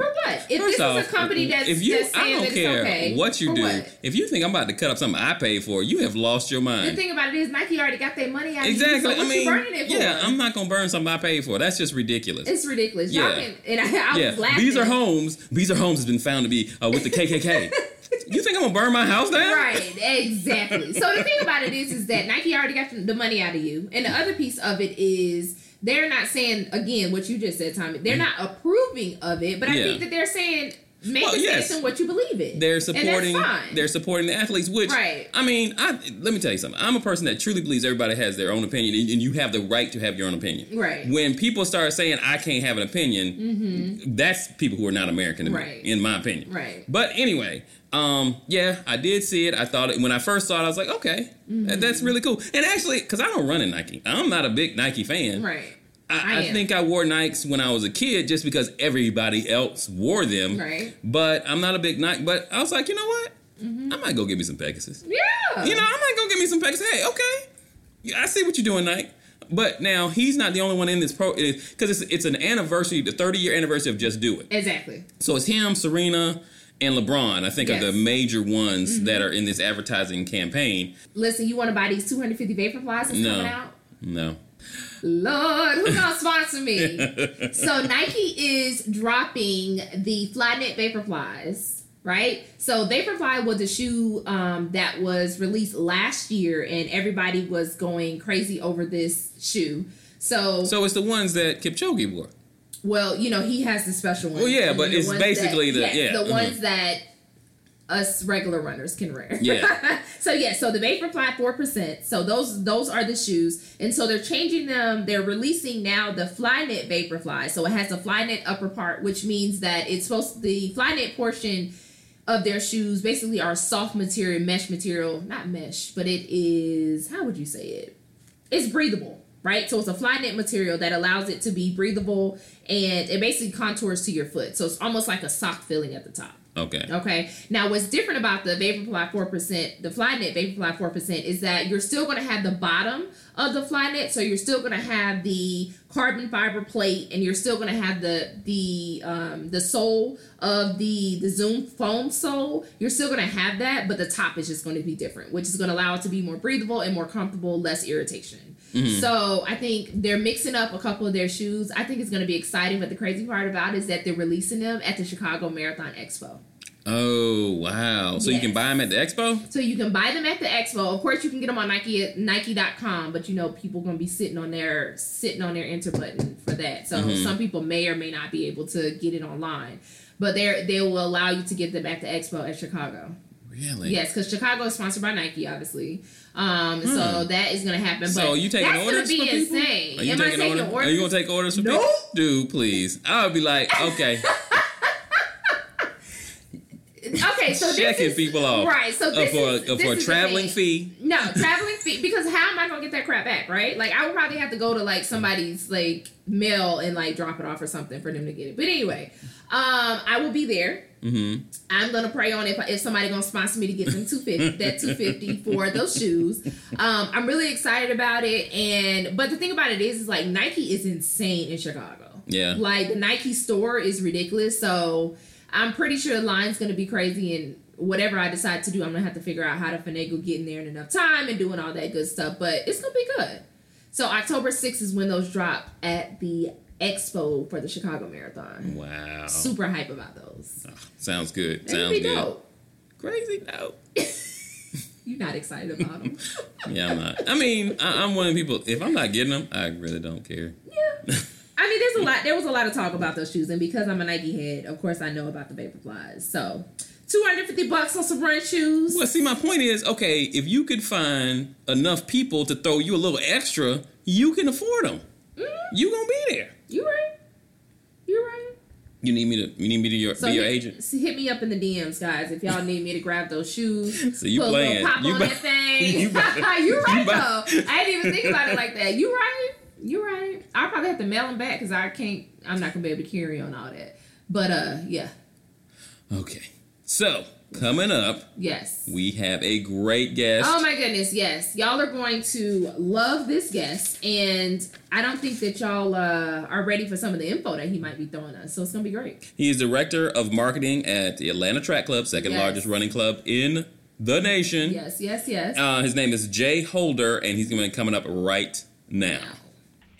For what? If
First
this
off,
is a company that's,
if you,
that's
I don't care
it's okay,
what you do.
what?
If you think I'm about to cut up something I paid for, you have lost your mind.
The thing about it is Nike already got their money out
Exactly.
of you. So what
I mean,
you burning it for?
yeah, I'm not gonna burn something I paid for. That's just ridiculous.
It's ridiculous.
Yeah.
can, and I, I
yeah,
laughing.
Beazer Homes. Beazer Homes has been found to be uh, with the KKK. you think I'm gonna burn my house down?
Right, exactly. so the thing about it is, is that Nike already got the money out of you, and the other piece of it is they're not saying again what you just said, Tommy. They're not approving of it, but I.
Yeah.
think that they're saying make
Well,
a
yes.
in what you believe in.
They're supporting.
that's fine.
They're supporting the athletes. Which,
Right.
I mean, I let me tell you something. I'm a person that truly believes everybody has their own opinion, and, and you have the right to have your own opinion.
Right.
When people start saying I can't have an opinion, that's people who are not American, to me,
Mm-hmm.
In my opinion.
Right.
But anyway, um, yeah, I did see it. I thought it when I first saw it, I was like, okay,
Mm-hmm.
that- that's really cool. And actually, because I don't run in Nike, I'm not a big Nike fan.
right,
I,
I
I think I wore Nikes when I was a kid just because everybody else wore them.
Right.
But I'm not a big Nike. But I was like, you know what? I might go get me some Pegasus.
yeah,
You know, I might go get me some Pegasus. Hey, okay. Yeah, I see what you're doing, Nike. But now he's not the only one in this pro because it's it's an anniversary, the 30 year anniversary of Just Do It.
exactly.
So it's him, Serena, and LeBron. I think are
Yes. Mm-hmm.
the major ones that are in this advertising campaign.
Listen, you want to buy these 250 Vaporflies that's
No.
coming out?
No.
Lord, who's gonna sponsor me? so Nike is dropping the Flyknit Vaporflies, right? So Vaporfly was a shoe um, that was released last year, and everybody was going crazy over this shoe. So,
So it's the ones that Kipchoge wore.
Well, you know, he has the special ones.
Well, yeah, but it's basically the-
yes,
yeah,
the
mhm.
ones that us regular runners can wear.
Yeah.
so yeah, so the Vaporfly four percent. So those those are the shoes, and so they're changing them. They're releasing now the Flyknit Vaporfly. So it has a Flyknit upper part, which means that it's supposed the Flyknit portion of their shoes basically are soft material, mesh material, not mesh, but it is how would you say it? It's breathable. Right, so it's a Flyknit material that allows it to be breathable, and it basically contours to your foot. So it's almost like a sock feeling at the top.
Okay.
Okay. Now, what's different about the Vaporfly four percent, the Fly Flyknit Vaporfly four percent, is that you're still going to have the bottom of the Fly Flyknit, so you're still going to have the carbon fiber plate, and you're still going to have the the um, the sole of the the Zoom foam sole. You're still going to have that, but the top is just going to be different, which is going to allow it to be more breathable and more comfortable, less irritation. So I think they're mixing up a couple of their shoes. I think it's going to be exciting, but the crazy part about it is that they're releasing them at the Chicago Marathon Expo.
Oh wow! So you can buy them at the expo.
So you can buy them at the expo. Of course, you can get them on Nike at Nike.com, but you know people gonna be sitting on their sitting on their enter button for that. So
Mhm.
some people may or may not be able to get it online, but they they will allow you to get them at the expo at Chicago.
Really?
Yes, because Chicago is sponsored by Nike, obviously. Um, so that is gonna happen.
Hmm. So
but
you taking
that's
orders
gonna be insane.
Are you
Am I
taking
taking
orders?
orders?
Are you gonna take orders for
Nope.
people? Dude, please. I would be like, okay,
okay, so this
checking
is,
people off.
right. So this
for
is, this
for a traveling fee.
No, traveling fee because how am I gonna get that crap back, right? Like I would probably have to go to like somebody's like mail and like drop it off or something for them to get it. But anyway, um, I will be there.
Mm-hmm.
I'm gonna pray on if if somebody gonna sponsor me to get them 250 that 250 for those shoes. Um, I'm really excited about it, and but the thing about it is, is like Nike is insane in Chicago.
Yeah.
Like the Nike store is ridiculous, so I'm pretty sure the line's gonna be crazy and. Whatever I decide to do, I'm gonna have to figure out how to finagle getting there in enough time and doing all that good stuff. But it's gonna be good. So October 6th is when those drop at the expo for the Chicago Marathon.
Wow.
Super hype about those.
Sounds good.
It'd
Sounds good.
dope.
Crazy dope.
You're not excited about them.
Yeah, I'm not. I mean, I, I'm one of the people. If I'm not getting them, I really don't care.
yeah. I mean, there's a lot. There was a lot of talk about those shoes, and because I'm a Nike head, of course, I know about the Vaporflies. So, 250 bucks on some run shoes.
Well, see, my point is, okay, if you could find enough people to throw you a little extra, you can afford them.
Mhm.
You gonna be there.
You right? You right?
You need me to. You need me to your,
So
be your
hit,
agent.
hit me up in the DMs, guys, if y'all need me to grab those shoes.
So you
put
playing.
pop
You
on that thing.
you
You are
you
right though. I didn't even think about it like that. You right. You right. I'll probably have to mail them back because I can't. I'm not gonna be able to carry on all that. But uh, yeah.
Okay. So coming up,
yes,
we have a great guest.
Oh my goodness, yes, y'all are going to love this guest, and I don't think that y'all uh, are ready for some of the info that he might be throwing us. So it's gonna be great.
He is director of marketing at the Atlanta Track Club, second
yes.
largest running club in the nation.
Yes, yes, yes.
Uh, his name is Jay Holder, and he's going to be coming up right now.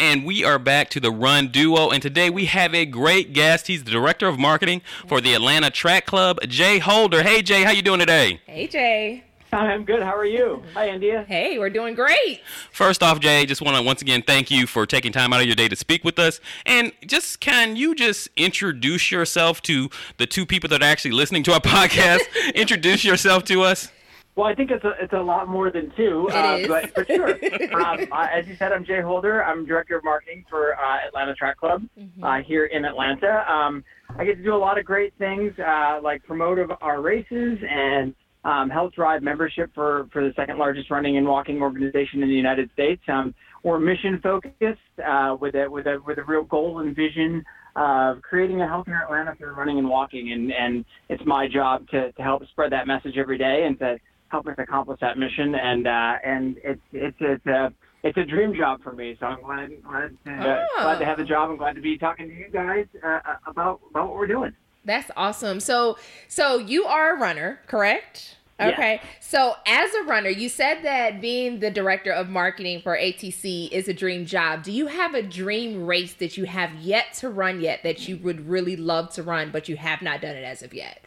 And we are back to the Run Duo, and today we have a great guest. He's the director of marketing for the Atlanta Track Club, Jay Holder. Hey, Jay, how you doing today?
Hey, Jay.
I'm good. How are you? Hi, India.
Hey, we're doing great.
First off, Jay, just want to once again thank you for taking time out of your day to speak with us. And just can you just introduce yourself to the two people that are actually listening to our podcast? introduce yourself to us.
Well, I think it's a, it's a lot more than two,
it uh, is.
but for sure. um, uh, as you said, I'm Jay Holder. I'm director of marketing for uh, Atlanta Track Club mm-hmm. uh, here in Atlanta. Um, I get to do a lot of great things, uh, like promote our races and um, help drive membership for, for the second largest running and walking organization in the United States. Um, we're mission focused uh, with a with a with a real goal and vision of creating a healthier Atlanta through running and walking, and and it's my job to to help spread that message every day and to help us accomplish that mission. And uh, and it's it's it's a it's a dream job for me. So I'm glad glad to, oh. glad to have the job. I'm glad to be talking to you guys uh, uh, about about what we're doing.
That's awesome. So so you are a runner, correct? Okay.
Yes.
So, as a runner, you said that being the director of marketing for ATC is a dream job. Do you have a dream race that you have yet to run yet that you would really love to run, but you have not done it as of yet?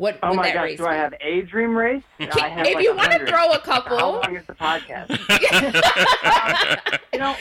What
oh
would
my
that
gosh,
race
do
be?
I have a dream race? I have
if
like
you want to throw a couple,
How long is the podcast? um, you know,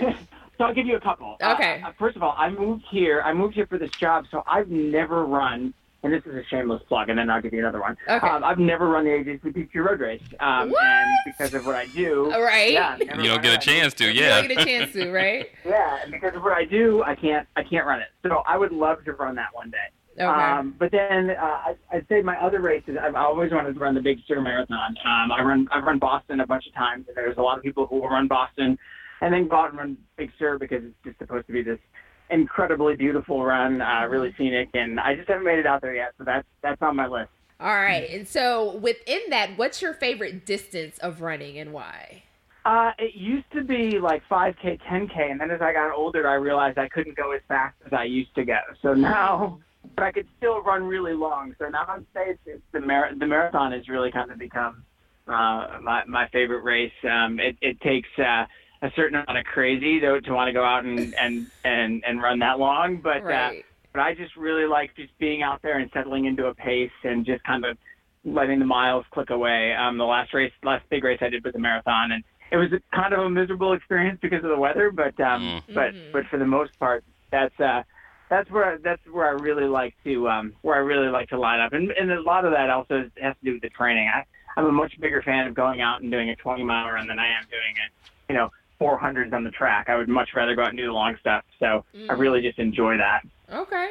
so I'll give you a couple.
Okay.
Uh, first of all, I moved here. I moved here for this job, so I've never run. And this is a shameless plug, and then I'll give you another one.
Okay.
Um, I've never run the AJCPQ road race, um,
What?
and because of what I do,
All right.
yeah,
You don't get a chance to,
you
yeah.
don't get a chance to, right?
Yeah, and because of what I do, I can't I can't run it. So I would love to run that one day.
Okay.
Um, but then uh, I, I'd say my other races, I've always wanted to run the Big Sur Marathon. Um, I run I've run Boston a bunch of times. There's a lot of people who will run Boston, and then go out and run Big Sur because it's just supposed to be this incredibly beautiful run, uh, really scenic. And I just haven't made it out there yet, so that's that's on my list.
All right. And so, within that, what's your favorite distance of running and why?
Uh, it used to be like 5K, 10K, and then as I got older, I realized I couldn't go as fast as I used to go. So now, but I could still run really long. So now I'd say it's, it's the mar- the marathon has really kind of become uh, my my favorite race. Um, it it takes uh, a certain amount of crazy to to want to go out and and and and run that long, but uh, but I just really like just being out there and settling into a pace and just kind of letting the miles click away. Um, the last race, last big race I did was a marathon, and it was a, kind of a miserable experience because of the weather. But um,
Mm.
but
Mhm.
but for the most part, that's uh, that's where that's where I really like to um, where I really like to line up, and and a lot of that also has to do with the training. I I'm a much bigger fan of going out and doing a 20 mile run than I am doing it, you know. 400s on the track. I would much rather go out and do the long stuff. So I
Mhm.
really just enjoy that.
Okay.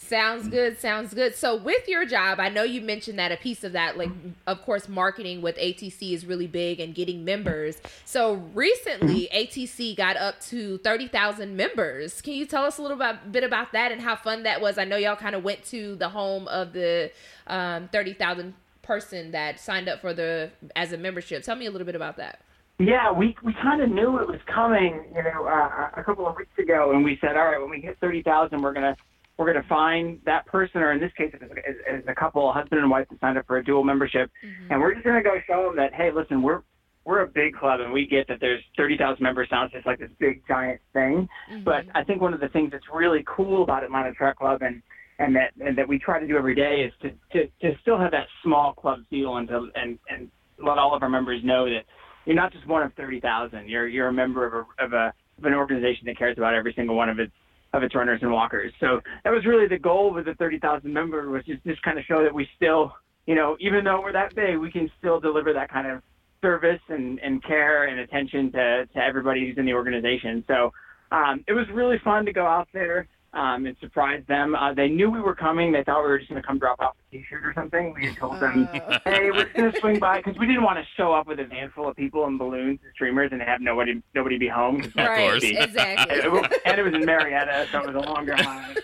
Sounds good. Sounds good. So, with your job, I know you mentioned that a piece of that, like, of course, marketing with ATC is really big and getting members. So, recently, ATC got up to 30,000 members. Can you tell us a little bit, bit about that and how fun that was? I know y'all kind of went to the home of the um, 30,000 person that signed up for the as a membership. Tell me a little bit about that.
Yeah, we we kind of knew it was coming, you know, uh, a couple of weeks ago, and we said, all right, when we hit thirty thousand, we're gonna we're gonna find that person, or in this case, it's, a couple, a husband and wife, that signed up for a dual membership, mm-hmm. and we're just gonna go show them that, hey, listen, we're we're a big club, and we get that there's thirty thousand members. Sounds just like this big giant thing, mm-hmm. but I think one of the things that's really cool about Atlanta Track Club and and that and that we try to do every day is to to, to still have that small club feel and to and and let all of our members know that you're not just one of 30,000. You're you're a member of a of a of an organization that cares about every single one of its of its runners and walkers. So that was really the goal with the 30,000 member was just just kind of show that we still, you know, even though we're that big, we can still deliver that kind of service and, and care and attention to, to everybody who's in the organization. So um, it was really fun to go out there. um, and surprise them. Uh, they knew we were coming. They thought we were just going to come drop off T-shirt or something. We had told them,
Uh.
"Hey, we're just going to swing by," because we didn't want to show up with a van full of people and balloons and streamers and have nobody nobody be home. that
right,
would be-
exactly.
and it was- and it was in Marietta, so it was a longer line.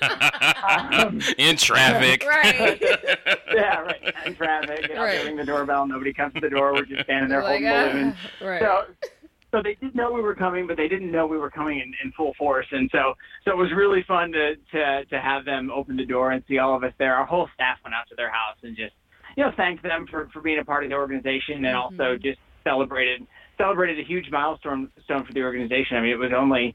Um,
In traffic.
right.
yeah, right. In traffic, you know,
Right.
they ring the doorbell, nobody comes to the door. We're just standing there
Like,
holding
ah,
balloons.
right.
So, so they did know we were coming, but they didn't know we were coming in, in full force. And so, so it was really fun to, to to have them open the door and see all of us there. Our whole staff went out to their house and just, you know, thanked them for, for being a part of the organization and also just celebrated celebrated a huge milestone stone for the organization. I mean, it was only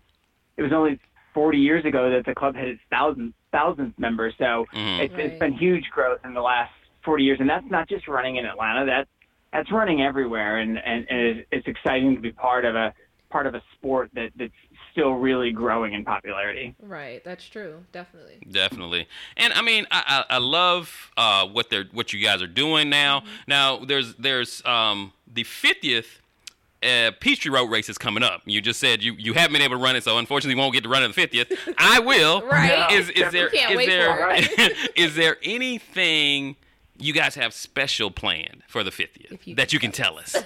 it was only 40 years ago that the club had its thousands thousands members. So
Mhm.
it's,
Right.
it's been huge growth in the last 40 years, and that's not just running in Atlanta. That's that's running everywhere, and and, and it's, it's exciting to be part of a part of a sport that that's still really growing in popularity.
Right, that's true. Definitely.
Definitely, and I mean, I I, I love uh, what they're what you guys are doing now. Now there's there's um, the fiftieth. Uh, Peachtree Road race is coming up. You just said you, you haven't been able to run it, so unfortunately you won't get to run it on the fiftieth. I will.
Right.
Is is there
We can't
is
wait
there
for
it.
is there anything you guys have special planned for the fiftieth
If you
that you can tell us?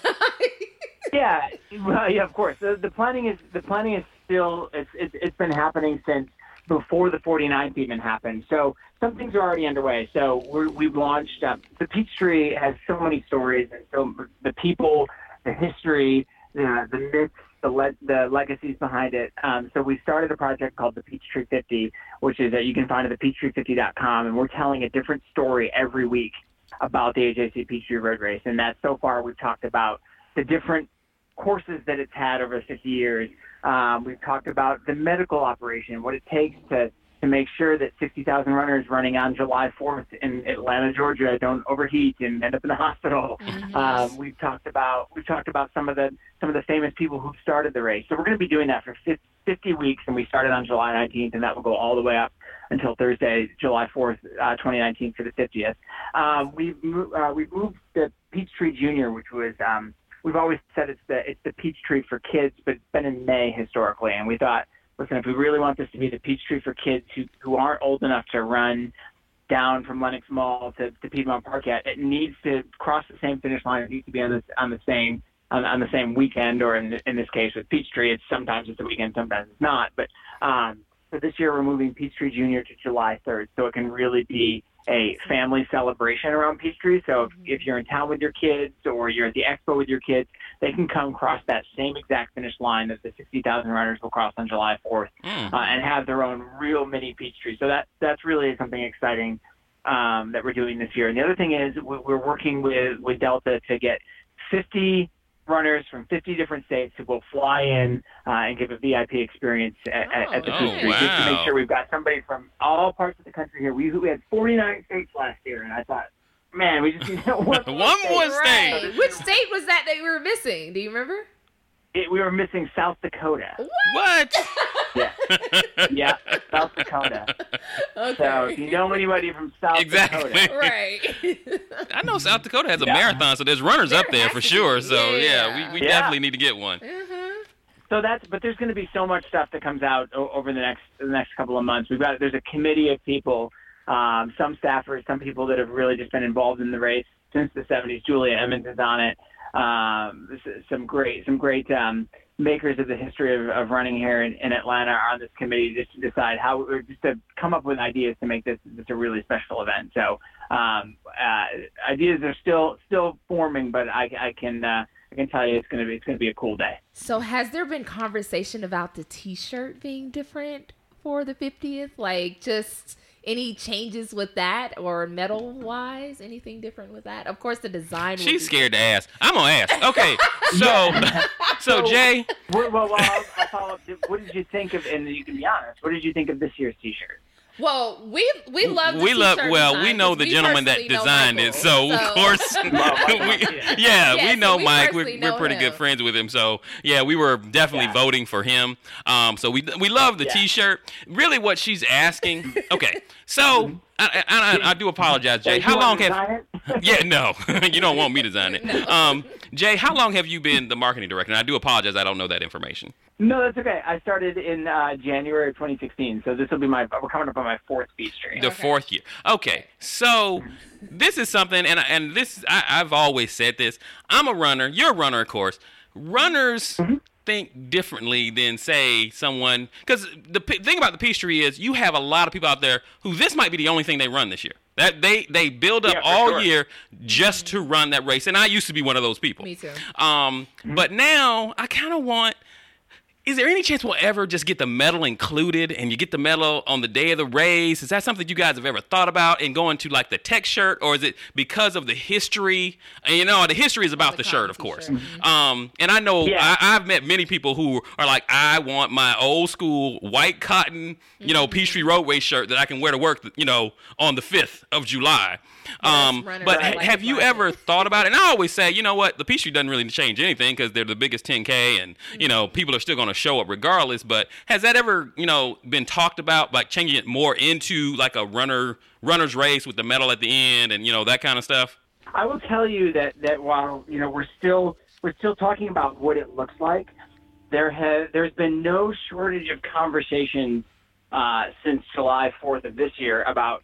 Yeah, well, yeah, of course. The, the planning is the planning is still it's, it's it's been happening since before the 49th even happened. So some things are already underway. So we're, we've launched. Uh, the Peachtree has so many stories, and so the people, the history, the the myths, the le- the legacies behind it. Um, so we started a project called the Peachtree 50, which is that you can find at the peachtree50.com, and we're telling a different story every week about the AJC Peachtree Road Race. And that so far we've talked about the different courses that it's had over 50 years. Um, we've talked about the medical operation, what it takes to, to make sure that 60,000 runners running on July 4th in Atlanta, Georgia, don't overheat and end up in the hospital. Um, we've talked about we've talked about some of the some of the famous people who started the race. So we're going to be doing that for 50, 50 weeks, and we started on July 19th, and that will go all the way up until Thursday, July 4th, uh, 2019, for the 50th. Um, we've mo- uh, we've moved the Peachtree Junior, which was um, we've always said it's the it's the Peachtree for kids, but it's been in May historically, and we thought, listen, if we really want this to be the Peachtree for kids who who aren't old enough to run down from Lenox Mall to, to Piedmont Park yet, it needs to cross the same finish line. It needs to be on the on the same on, on the same weekend, or in in this case with Peachtree, it's sometimes it's a weekend, sometimes it's not. But um, so this year we're moving Peachtree Junior to July 3rd, so it can really be a family celebration around Peachtree. So if, if you're in town with your kids or you're at the expo with your kids, they can come cross that same exact finish line that the 60,000 runners will cross on July 4th
Mm.
uh, and have their own real mini Peachtree. So that that's really something exciting um, that we're doing this year. And the other thing is we- we're working with with Delta to get 50 runners from 50 different states who will fly in uh, and give a VIP experience at, at, at the
Oh,
Peachtree, just to make sure we've got somebody from all parts of the country here. We, we had 49 states last year, and I thought, man, we just need one more
One
state.
more state.
Right. Which state was that that we were missing? Do you remember?
It, we were missing South Dakota.
What?
Yeah, yeah, South Dakota. Okay. So if you know anybody from South
Exactly.
Dakota,
right.
I know South Dakota has a
Yeah.
marathon, so there's runners up there for sure. So yeah,
Yeah.
we, we
Yeah.
definitely need to get one.
uh-huh.
so that's but there's going to be so much stuff that comes out o- over the next the next couple of months. We've got there's a committee of people, um, some staffers, some people that have really just been involved in the race since the 70s. Julia Emmons is on it. Um, some great some great um, makers of the history of, of running here in, in Atlanta are on this committee just to decide how or just to come up with ideas to make this this a really special event. So um, uh, ideas are still still forming, but I, I can uh, I can tell you it's gonna be it's gonna be a cool day.
So has there been conversation about the T-shirt being different for the 50th? Like just any changes with that or metal wise? Anything different with that? Of course, the design.
She's
be
scared to ask. I'm gonna ask. Okay, so so Jay,
Well, well, well I'll, I'll follow up. What did you think of? And you can be honest. What did you think of this year's T-shirt?
Well, we we love
we love. Well,
design
we know the
we
gentleman that designed
Michael.
it, so, of course, we,
yeah.
yeah,
Yeah,
we know
so we
Mike. We're, we're pretty
him.
good friends with him, so yeah, we were definitely
Yeah.
voting for him. Um, so we we love the
Yeah.
T-shirt. Really, what she's asking. Okay, so I, I, do apologize, Jay. How long have yeah, no, you don't want me to design it. Um, Jay, how long have you been the marketing director? And I do apologize, I don't know that information.
No, that's okay. I started in uh, January of 2016, so this will be my. We're coming up on my fourth Peachtree.
The fourth year. Okay, so this is something, and and this I, I've always said this. I'm a runner. You're a runner, of course. Runners think differently than say someone because the p- thing about the Peachtree is you have a lot of people out there who this might be the only thing they run this year. That they they build up
Yeah,
all
sure.
year just to run that race, and I used to be one of those people.
Me too.
Um, but now I kind of want. Is there any chance we'll ever just get the medal included, and you get the medal on the day of the race? Is that something you guys have ever thought about, and going to like the tech shirt, or is it because of the history? And you know, the history is about the,
The
shirt, of
cotton
course.
t-shirt.
Um, and I know
Yeah.
I, I've met many people who are like, I want my old school white cotton, you know, Peachtree Road Race shirt that I can wear to work, you know, on the fifth of July. Um,
runners
but
like
ha- have you
like
ever thought about it? And I always say, you know what, the Peachtree doesn't really change anything because they're the biggest 10K, and you know people are still going to show up regardless. But has that ever, you know, been talked about, like changing it more into like a runner runner's race with the medal at the end, and you know that kind of stuff?
I will tell you that that while you know we're still we're still talking about what it looks like, there has there's been no shortage of conversations uh, since July 4th of this year about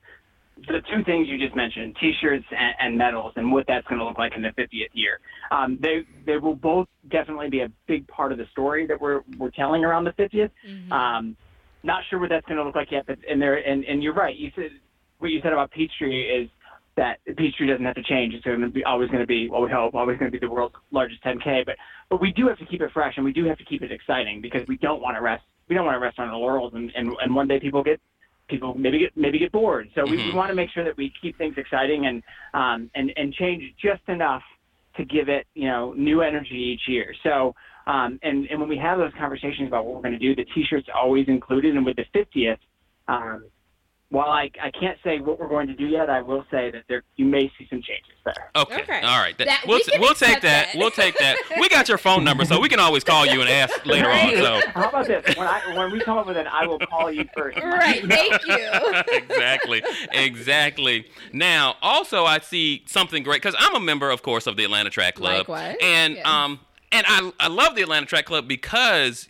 the two things you just mentioned, T-shirts and, and medals, and what that's going to look like in the 50th year. Um, they they will both definitely be a big part of the story that we're we're telling around the 50th. Um, not sure what that's going to look like yet, but and there and, and you're right. You said what you said about Peachtree is that Peachtree doesn't have to change. It's going to be always going to be, well, we hope, always going to be the world's largest 10K. But but we do have to keep it fresh and we do have to keep it exciting because we don't want to rest. We don't want to rest on our laurels and, and, and one day people get people maybe get maybe get bored. So we, we want to make sure that we keep things exciting and um and and change just enough to give it you know new energy each year. So um and and when we have those conversations about what we're going to do, the T-shirts always included, and with the 50th. Um, while I, I can't say what we're going to do yet, I will say that there you may see some changes there.
Okay.
Okay.
All right. That-
That-
we'll
we
we'll take that.
that.
We'll take that. We got your phone number, so we can always call you and ask later on. So
How about this? When I when we come up with it, I will call you first.
Right. Thank you.
exactly, exactly. Now, also, I see something great because I'm a member, of course, of the Atlanta Track Club,
Likewise,
and
yeah.
um, and I I love the Atlanta Track Club because.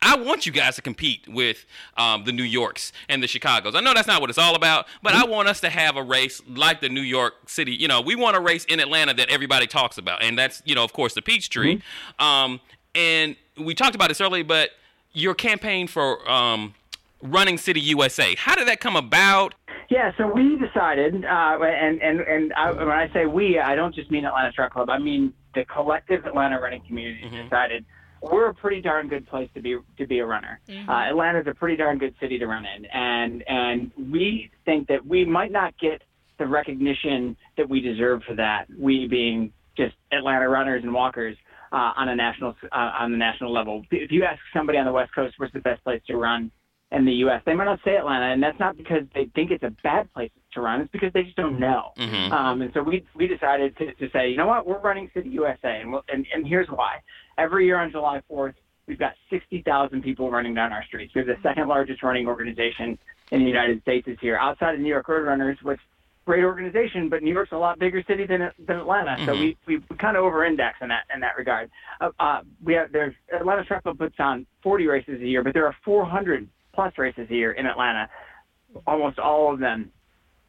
I want you guys to compete with um, the New Yorks and the Chicagos. I know that's not what it's all about, but I want us to have a race like the New York City. You know, we want a race in Atlanta that everybody talks about, and that's you know, of course, the Peachtree. Um, and we talked about this earlier, but your campaign for um, running City USA. How did that come about?
Yeah, so we decided, uh, and and and I, when I say we, I don't just mean Atlanta Track Club. I mean the collective Atlanta running community decided we're a pretty darn good place to be to be a runner. Uh, Atlanta's a pretty darn good city to run in, and and we think that we might not get the recognition that we deserve for that. We being just Atlanta runners and walkers uh, on a national uh, on the national level. If you ask somebody on the West Coast where's the best place to run in the U.S., they might not say Atlanta, and that's not because they think it's a bad place to run. It's because they just don't know.
Mhm.
Um, and so we we decided to, to say, you know what, we're running City USA, and, we'll, and and here's why. Every year on July 4th, we've got 60,000 people running down our streets. We have the second largest running organization in the United States this year, outside of New York Road Runners, which great organization, but New York's a lot bigger city than than Atlanta, so
Mhm.
we we kind of over-index in that in that regard. Uh, uh, we have there's Atlanta Track Club puts on 40 races a year, but there are 400 plus races here in Atlanta. Almost all of them,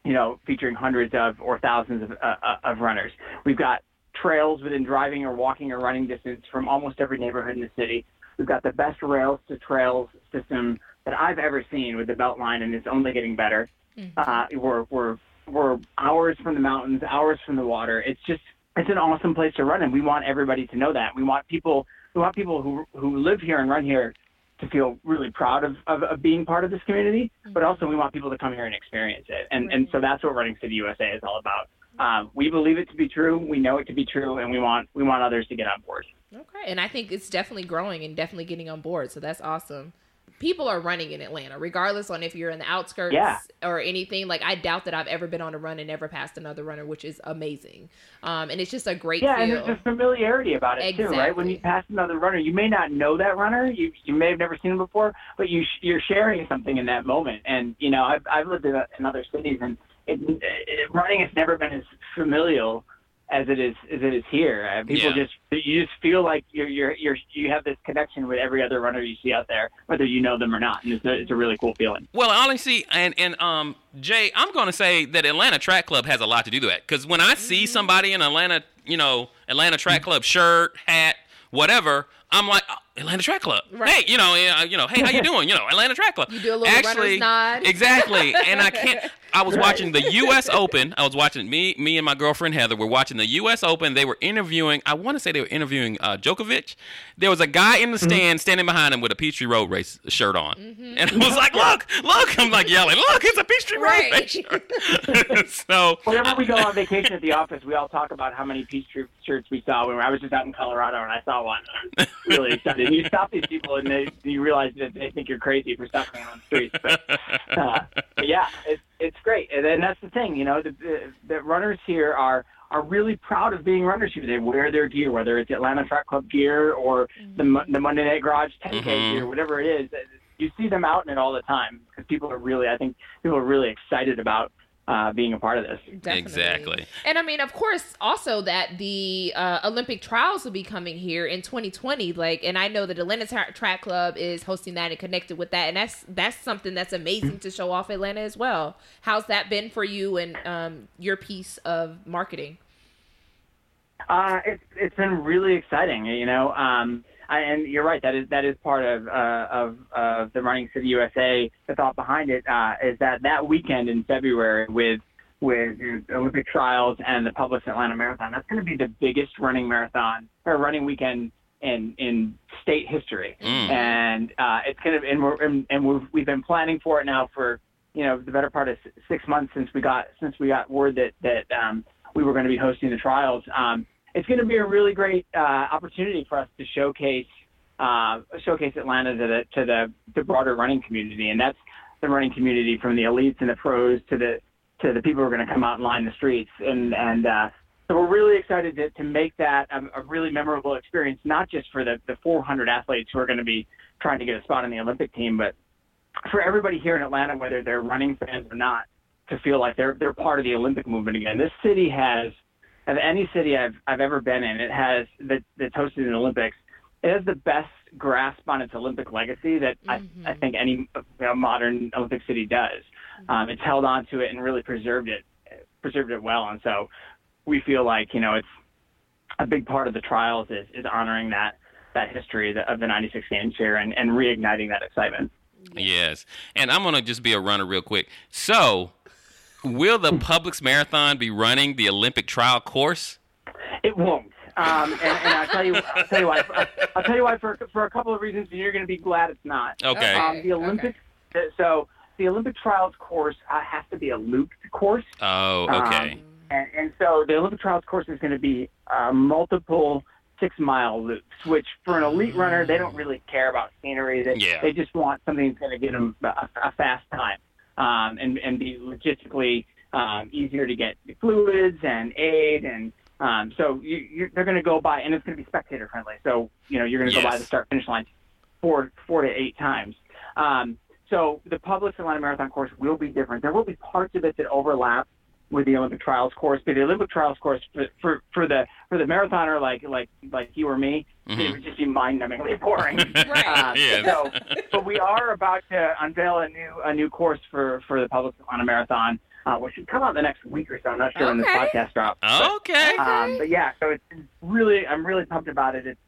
you know, featuring hundreds of or thousands of uh, uh, of runners. We've got trails within driving or walking or running distance from almost every neighborhood in the city. We've got the best rails to trails system that I've ever seen with the Beltline, and it's only getting better. Uh, we're we're we're hours from the mountains, hours from the water. It's just it's an awesome place to run, and we want everybody to know that. We want people we want people who who live here and run here to feel really proud of, of, of being part of this community, but also we want people to come here and experience it. And and so that's what Running City USA is all about. Um, we believe it to be true. We know it to be true, and we want we want others to get on board.
Okay, and I think it's definitely growing and definitely getting on board. So that's awesome. People are running in Atlanta, regardless on if you're in the outskirts
Yeah.
or anything. Like I doubt that I've ever been on a run and never passed another runner, which is amazing. Um, and it's just a great
Yeah, and there's a familiarity about it too, right? When you pass another runner, you may not know that runner. You you may have never seen him before, but you sh- you're sharing something in that moment. And you know, I've I've lived in, in other cities, and it, it, running has never been as familial as it is as it is here. Uh, people
Yeah.
just you just feel like you're you're you're you have this connection with every other runner you see out there, whether you know them or not, and it's a, it's a really cool feeling.
Well, honestly, and and um, Jay, I'm going to say that Atlanta Track Club has a lot to do with that. Because when I see somebody in Atlanta, you know, Atlanta Track Club shirt, hat, whatever, I'm like. "Oh, Atlanta Track Club.
Right.
Hey, you know, uh, you know, hey, how you doing? You know, Atlanta Track Club.
You do a little
Actually,
runner's nod.
Exactly. And I can't. I was watching the U.S. Open. I was watching me, me and my girlfriend Heather were watching the U.S. Open. They were interviewing. I want to say they were interviewing uh, Djokovic. There was a guy in the
Mm-hmm.
stand standing behind him with a Peachtree Road Race shirt on, and I was like, "Look, look!" I'm like yelling, "Look, it's a Peachtree Road
Right.
Race shirt." so
Whenever we go on vacation at the office, we all talk about how many Peachtree shirts we saw. When I was just out in Colorado and I saw one, I was really excited. You stop these people and they, you realize that they think you're crazy for stopping them on the streets. But, uh, but yeah, it's it's great, and then that's the thing. You know, the, the, the runners here are are really proud of being runners here. They wear their gear, whether it's Atlanta Track Club gear or the the Monday Night Garage 10K
Mhm.
gear, whatever it is. You see them out in it all the time because people are really, I think, people are really excited about uh, being a part of this.
Definitely.
Exactly.
And I mean, of course, also that the uh, Olympic trials will be coming here in 2020. Like, and I know that Atlanta Tra- Track Club is hosting that and connected with that, and that's that's something that's amazing to show off Atlanta as well. How's that been for you and um, your piece of marketing?
Uh, it's it's been really exciting, you know. Um, I, and you're right. That is that is part of uh, of of the Running City USA. The thought behind it uh, is that that weekend in February with with the Olympic trials and the Publix Atlanta Marathon, that's going to be the biggest running marathon or running weekend in in state history.
Mm.
And uh, it's going to and we're and, and we've we've been planning for it now for you know the better part of six months since we got since we got word that that um, we were going to be hosting the trials. Um, it's going to be a really great uh, opportunity for us to showcase uh, showcase Atlanta to the to the, the broader running community, and that's the running community from the elites and the pros to the to the people who are going to come out and line the streets, and and uh, so we're really excited to, to make that a, a really memorable experience, not just for the the 400 athletes who are going to be trying to get a spot on the Olympic team, but for everybody here in Atlanta, whether they're running fans or not, to feel like they're they're part of the Olympic movement again. This city has, of any city I've I've ever been in, it has that that's hosted an Olympics. It has the best grasp on its Olympic legacy that I, I think any you know, modern Olympic city does. Um, it's held on to it and really preserved it, preserved it well, and so we feel like you know it's a big part of the trials is is honoring that that history of the, of the 96 games here and, and reigniting that excitement.
Yes. And I'm going to just be a runner real quick. So, will the Publix Marathon be running the Olympic trial course?
It won't. Um, and, and I'll tell you, I'll tell you why. I'll tell you why for for a couple of reasons, and you're going to be glad it's not.
Okay.
Um, the Olympic, so the Olympic trials course uh, has to be a looped course,
Oh, okay.
Um, and, and so the Olympic trials course is going to be uh, multiple six mile loops, which for an elite runner, they don't really care about scenery. They,
Yeah.
they just want something that's going to get them a, a fast time um, and, and be logistically um, easier to get fluids and aid. And um, so you, you're, they're going to go by, and it's going to be spectator friendly. So, you know, you're going to go by the start finish line four, four to eight times. Um, so the Publix Atlanta Marathon course will be different. There will be parts of it that overlap with the Olympic trials course, but the Olympic trials course for for, for the for the marathoner like like like you or me, it would just be mind-numbingly boring.
Right.
Yes.
So, but we are about to unveil a new a new course for for the Publix Atlanta Marathon, uh, which should come out the next week or so. I'm not sure when this podcast drops.
Okay.
Um, but yeah, so it's really, I'm really pumped about it. It's,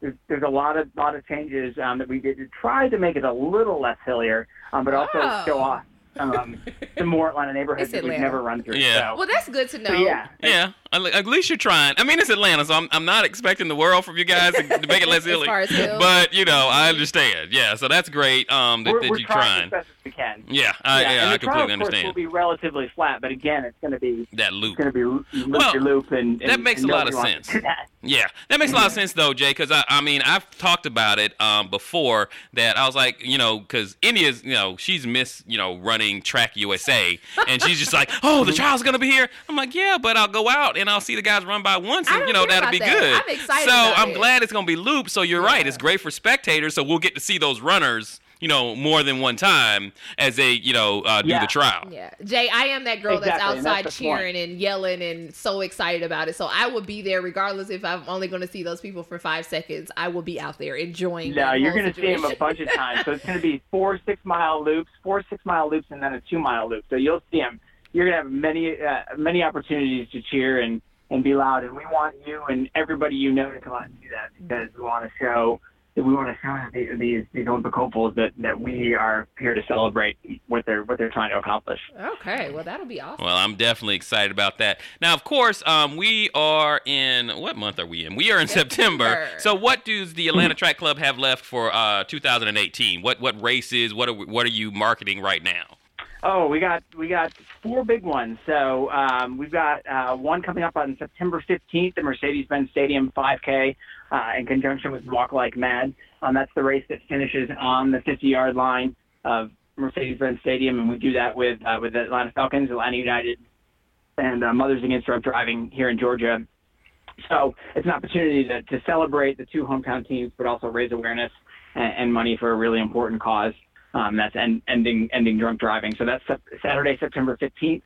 there's, there's a lot of lot of changes um, that we did to try to make it a little less hillier, um, but also
Oh.
show off um, some more Atlanta neighborhoods that we've never run through.
Yeah.
So,
Well, that's good to know.
so yeah,
Yeah, at at least you're trying. I mean, it's Atlanta, so I'm, I'm not expecting the world from you guys to, to make it less
As
silly.
far as hills.
But you know, I understand. Yeah, so that's great. Um, that,
we're,
that
we're
you're
trying,
trying.
as best as we can.
Yeah, I, yeah,
and
I
the trial
completely
course will
understand
be relatively flat, but again, it's going to be
that loop.
it's going to be loop
Well,
your loop, and, and
that makes
and
a lot of sense.
that.
Yeah, that makes a lot of sense though, Jay. Because I, I mean, I've talked about it um, before. That I was like, you know, because India's, you know, she's Miss, you know, running track USA, and she's just like, oh, the trial's gonna be here. I'm like, yeah, but I'll go out and I'll see the guys run by once, and you know, that'll be
that.
good.
I'm excited
So I'm
it.
glad it's gonna be looped. So you're right, it's great for spectators. So we'll get to see those runners. You know, more than one time as they, you know, uh, do
Yeah.
the trial.
Yeah, Jay, I am that girl
Exactly,
that's
and that's
outside
the
cheering and yelling and so excited about it. So I will be there regardless if I'm only going to see those people for five seconds. I will be out there enjoying.
No,
that
you're going to see them a bunch of times. So it's going to be four six mile loops, four six mile loops, and then a two mile loop. So you'll see them. You're going to have many uh, many opportunities to cheer and and be loud. And we want you and everybody you know to come out and do that because we want to show that we want to show these these, these Olympic hopefuls that that we are here to celebrate what they're what they're trying to accomplish.
Okay, well that'll be awesome.
Well, I'm definitely excited about that. Now, of course, um, we are in what month are we in? We are in September.
September.
So, what does the Atlanta Track Club have left for uh, 2018? What what races? What are we- what are you marketing right now?
Oh, we got we got four big ones. So um, we've got uh, one coming up on September 15th, the Mercedes-Benz Stadium 5K, uh, in conjunction with Walk Like MADD. Um, that's the race that finishes on the 50-yard line of Mercedes-Benz Stadium, and we do that with uh, with the Atlanta Falcons, Atlanta United, and uh, Mothers Against Drunk Driving here in Georgia. So it's an opportunity to, to celebrate the two hometown teams, but also raise awareness and, and money for a really important cause. Um, that's end, ending ending drunk driving. So that's Saturday, September 15th.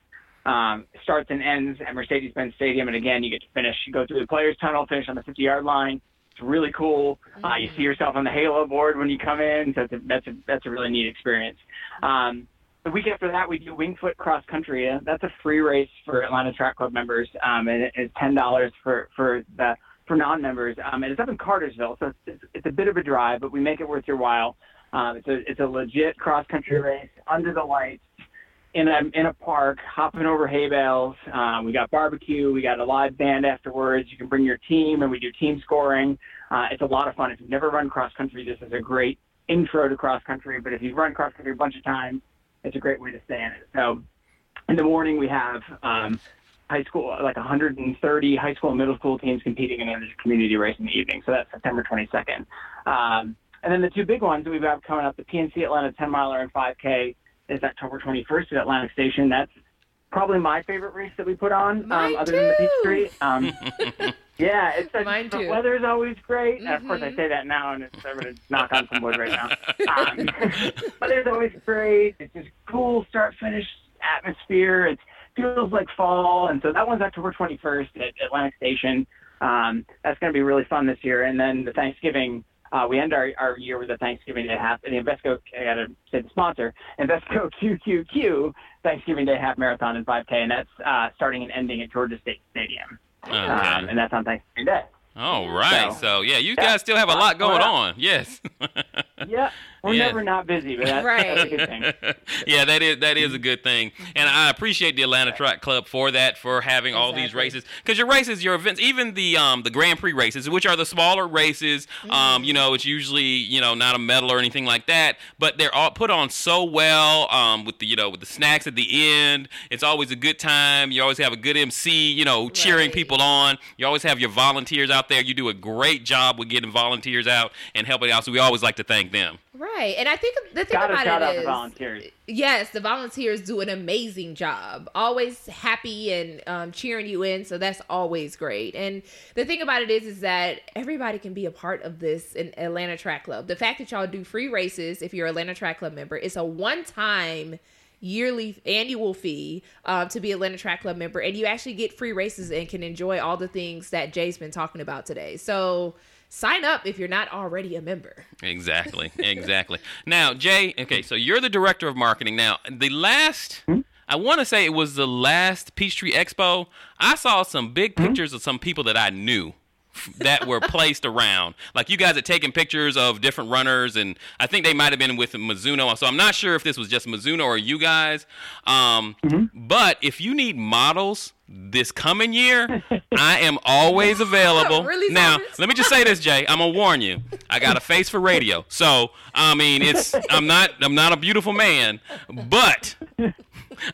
Um, starts and ends at Mercedes-Benz Stadium, and again, you get to finish. You go through the players' tunnel, finish on the 50-yard line. It's really cool. Uh, you see yourself on the halo board when you come in. So that's a, that's a, that's a really neat experience. Um, the week after that, we do Wingfoot Cross Country. Uh, That's a free race for Atlanta Track Club members, um, and it's ten dollars for for the for non-members. Um, and it's up in Cartersville, so it's, it's, it's a bit of a drive, but we make it worth your while. Um, it's a it's a legit cross country race under the lights in a in a park, hopping over hay bales. Um, we got barbecue. We got a live band afterwards. You can bring your team, and we do team scoring. Uh, it's a lot of fun. If you've never run cross country, this is a great intro to cross country. But if you've run cross country a bunch of times, it's a great way to stay in it. So in the morning we have um, high school, like 130 high school and middle school teams competing, and then there's a community race in the evening. So that's September 22nd. Um, and then the two big ones that we've got coming up, the PNC Atlanta 10 miler and 5K is October 21st at Atlantic Station. That's probably my favorite race that we put on, um, other than the. Peachtree. Um, yeah, it's
Mine
the
too.
weather's always great. And of course, I
Mhm.
say that now, and it's, I'm going to knock on some wood right now. Um, weather's always great. It's just cool start finish atmosphere. It feels like fall, and so that one's October 21st at Atlantic Station. Um, that's going to be really fun this year. And then the Thanksgiving, uh, we end our, our year with a Thanksgiving Day half. The Invesco, I got to say the sponsor, Invesco QQQ Thanksgiving Day half marathon and 5K, and that's uh, starting and ending at Georgia State Stadium.
Okay.
Um, and that's on Thanksgiving Day.
All right.
So-
So, yeah, you
Yeah.
guys still have a lot going
Yeah.
on. Yes.
Yeah, we're
Yeah.
never not busy, but that's,
Right.
that's a good thing.
yeah, that is that is a good thing, and I appreciate the Atlanta Track Club for that, for having all these races. Because your races, your events, even the um the Grand Prix races, which are the smaller races, um you know, it's usually you know not a medal or anything like that, but they're all put on so well, um with the you know with the snacks at the end. It's always a good time. You always have a good MC, you know, cheering
Right.
people on. You always have your volunteers out there. You do a great job with getting volunteers out and helping out. So we always like to thank them.
Right, and I think the thing
Gotta
about
shout
it
out the volunteers.
Yes, the volunteers do an amazing job. Always happy and um, cheering you in, so that's always great. And the thing about it is, is that everybody can be a part of this in Atlanta Track Club. The fact that y'all do free races, if you're an Atlanta Track Club member, it's a one-time yearly annual fee um, to be a Atlanta Track Club member, and you actually get free races and can enjoy all the things that Jay's been talking about today. So sign up if you're not already a member.
Exactly, exactly. now, Jay, okay, so you're the director of marketing. Now, the last, I want to say it was the last Peachtree Expo. I saw some big pictures of some people that I knew f- that were placed around. Like you guys had taken pictures of different runners, and I think they might have been with Mizuno. So I'm not sure if this was just Mizuno or you guys. Um, But if you need models this coming year, I am always available.
Really,
now,
Cyrus?
let me just say this, Jay. I'm gonna warn you. I got a face for radio, so I mean, it's I'm not I'm not a beautiful man, but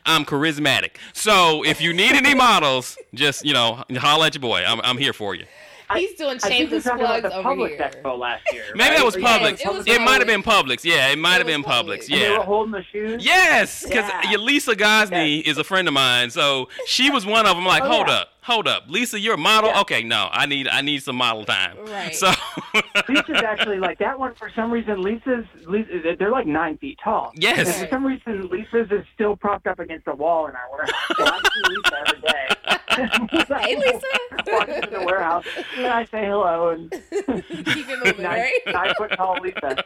I'm charismatic. So if you need any models, just you know, holla at your boy. I'm I'm here for you.
He's doing
I
shameless plugs over
Publix
here.
Expo last year.
Maybe
right?
that was
Or you
Yes,
Publix.
it
It might have been Publix. Yeah, it might have been Publix.
Publix.
And they were
Yeah.
holding the shoes.
Yes, because
Yeah.
Lisa Gosney is a friend of mine, so she was one of them. Like,
Oh,
hold
yeah.
up, hold up, Lisa, you're a model.
Yeah.
Okay, no, I need I need some model time.
Right.
So
Lisa's actually like that one for some reason. Lisa's, Lisa, they're like nine feet tall.
Yes.
And for some reason, Lisa's is still propped up against the wall in our warehouse. So I see Lisa every day.
Hey, Lisa.
Walk into the warehouse and I say hello and
Keep it moving,
nine,
right?
nine foot tall Lisa.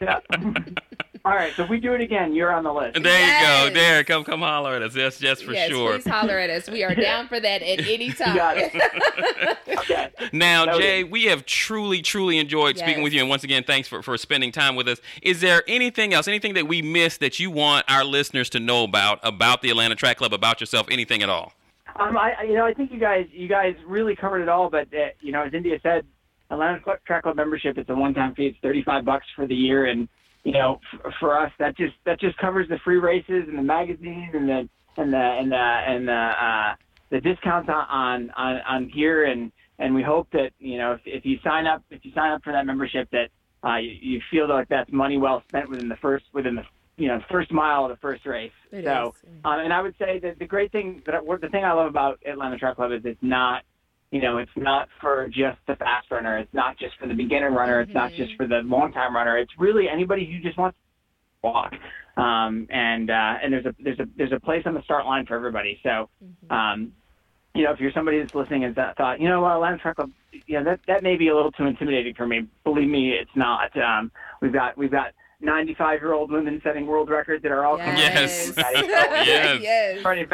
Yeah. All right, so if we do it again, you're on the list.
there you go. There, come come holler at us. Yes, yes, for
yes,
sure.
please holler at us. We are down for that at any time.
got it. Okay.
Now,
Noted.
Jay, we have truly, truly enjoyed speaking with you, and once again, thanks for, for spending time with us. Is there anything else, anything that we missed that you want our listeners to know about about the Atlanta Track Club, about yourself, anything at all?
Um, I, you know, I think you guys, you guys really covered it all. But uh, you know, as India said, Atlanta Track Club membership it's a one-time fee. It's thirty-five bucks for the year, and you know, f- for us, that just that just covers the free races and the magazine and the and the and the and the uh, the discounts on, on on on here. And and we hope that you know, if, if you sign up, if you sign up for that membership, that uh, you, you feel like that's money well spent within the first within the you know first mile of the first race.
It
so. Um, and I would say that the great thing that I, the thing I love about Atlanta Track Club is it's not, you know, it's not for just the fast runner. It's not just for the beginner runner. It's not just for the long time runner. It's really anybody who just wants to walk. Um, and uh, and there's a there's a there's a place on the start line for everybody. So, um, you know, if you're somebody that's listening and that thought, you know, well, Atlanta Track Club, you know, that that may be a little too intimidating for me. Believe me, it's not. Um, we've got we've got 95 year old women setting world records that are all coming.
Yes.
yes.
Yes.
Running.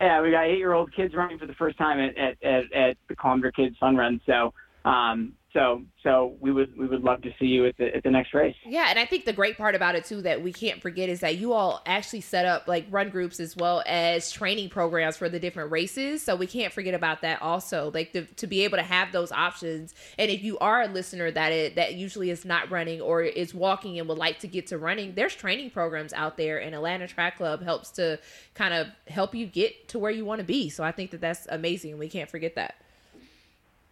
Yeah, we got eight-year-old kids running for the first time at at, at, at the Columbia Kids Fun Run. So, um, so so we would we would love to see you at the at the next race.
Yeah, and I think the great part about it too that we can't forget is that you all actually set up like run groups as well as training programs for the different races. So we can't forget about that also. Like the, to be able to have those options. And if you are a listener that it, that usually is not running or is walking and would like to get to running, there's training programs out there, and Atlanta Track Club helps to kind of help you get to where you want to be. So I think that that's amazing. We can't forget that.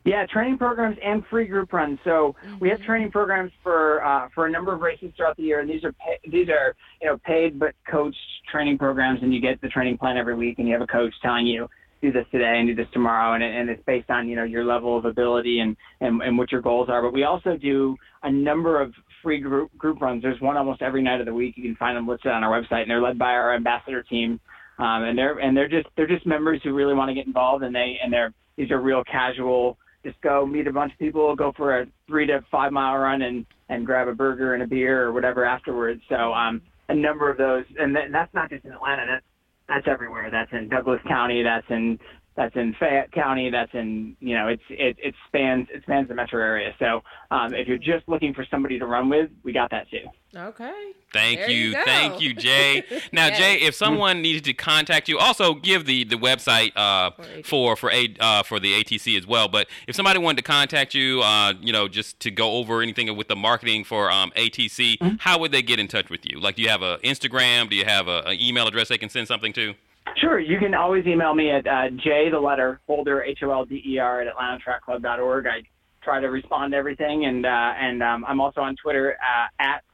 Yeah, training programs and free group runs. So we have training programs for uh, for a number of races throughout the year, and these are pay, these are you know paid but coached training programs, and you get the training plan every week, and you have a coach telling you do this today and do this tomorrow, and, and it's based on you know your level of ability and, and and what your goals are. But we also do a number of free group group runs. There's one almost every night of the week. You can find them listed on our website, and they're led by our ambassador team. Um, and they're and they're just they're just members who really want to get involved, and they and they're these are real casual just go meet a bunch of people, go for a three to five mile run, and and grab a burger and a beer or whatever afterwards. So um, a number of those, and th- that's not just in Atlanta. That's that's everywhere. That's in Douglas County. That's in that's in Fayette County. That's in you know it's it it spans it spans the metro area. So um, if you're just looking for somebody to run with, we got that too.
Okay.
Thank
There
you,
you go.
thank you, Jay. Now,
Yes.
Jay, if someone needed to contact you, also give the the website uh, for for a uh, for the ATC as well. But if somebody wanted to contact you, uh, you know, just to go over anything with the marketing for um, ATC,
Mm-hmm.
how would they get in touch with you? Like, do you have a Instagram? Do you have an email address they can send something to?
Sure, you can always email me at uh, j the letter holder h o l d e r at atlantatrackclub.org. I try to respond to everything, and uh, and um, I'm also on Twitter uh, at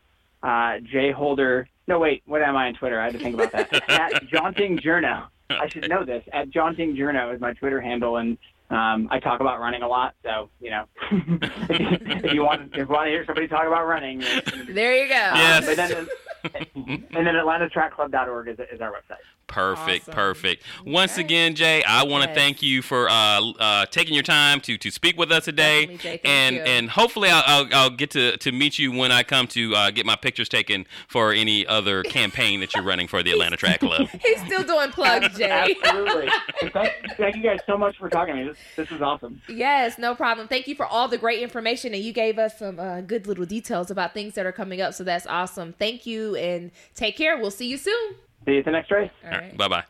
uh, j holder. No, wait, what am I on Twitter? I had to think about that. at jaunting journo. I should know this. At jaunting journo is my Twitter handle, and um, I talk about running a lot. So you know, if you want if you want to hear somebody talk about running,
There you go.
Yes.
but then, and then atlantatrackclub.org is, is our website.
Perfect,
Awesome.
perfect. Once again, Jay, I want to
Yes.
thank you for uh, uh, taking your time to to speak with us today,
Definitely, Jay. Thank
and
you.
and hopefully I'll, I'll, I'll get to, to meet you when I come to uh, get my pictures taken for any other campaign that you're running for the Atlanta Track Club.
He's still doing plugs, Jay.
Absolutely. thank, thank you guys so much for talking to me. This, this is awesome.
Yes, no problem. Thank you for all the great information, and you gave us some uh, good little details about things that are coming up. So that's awesome. Thank you, and take care. We'll see you soon.
See you at the next race.
All
All
right.
right, bye bye.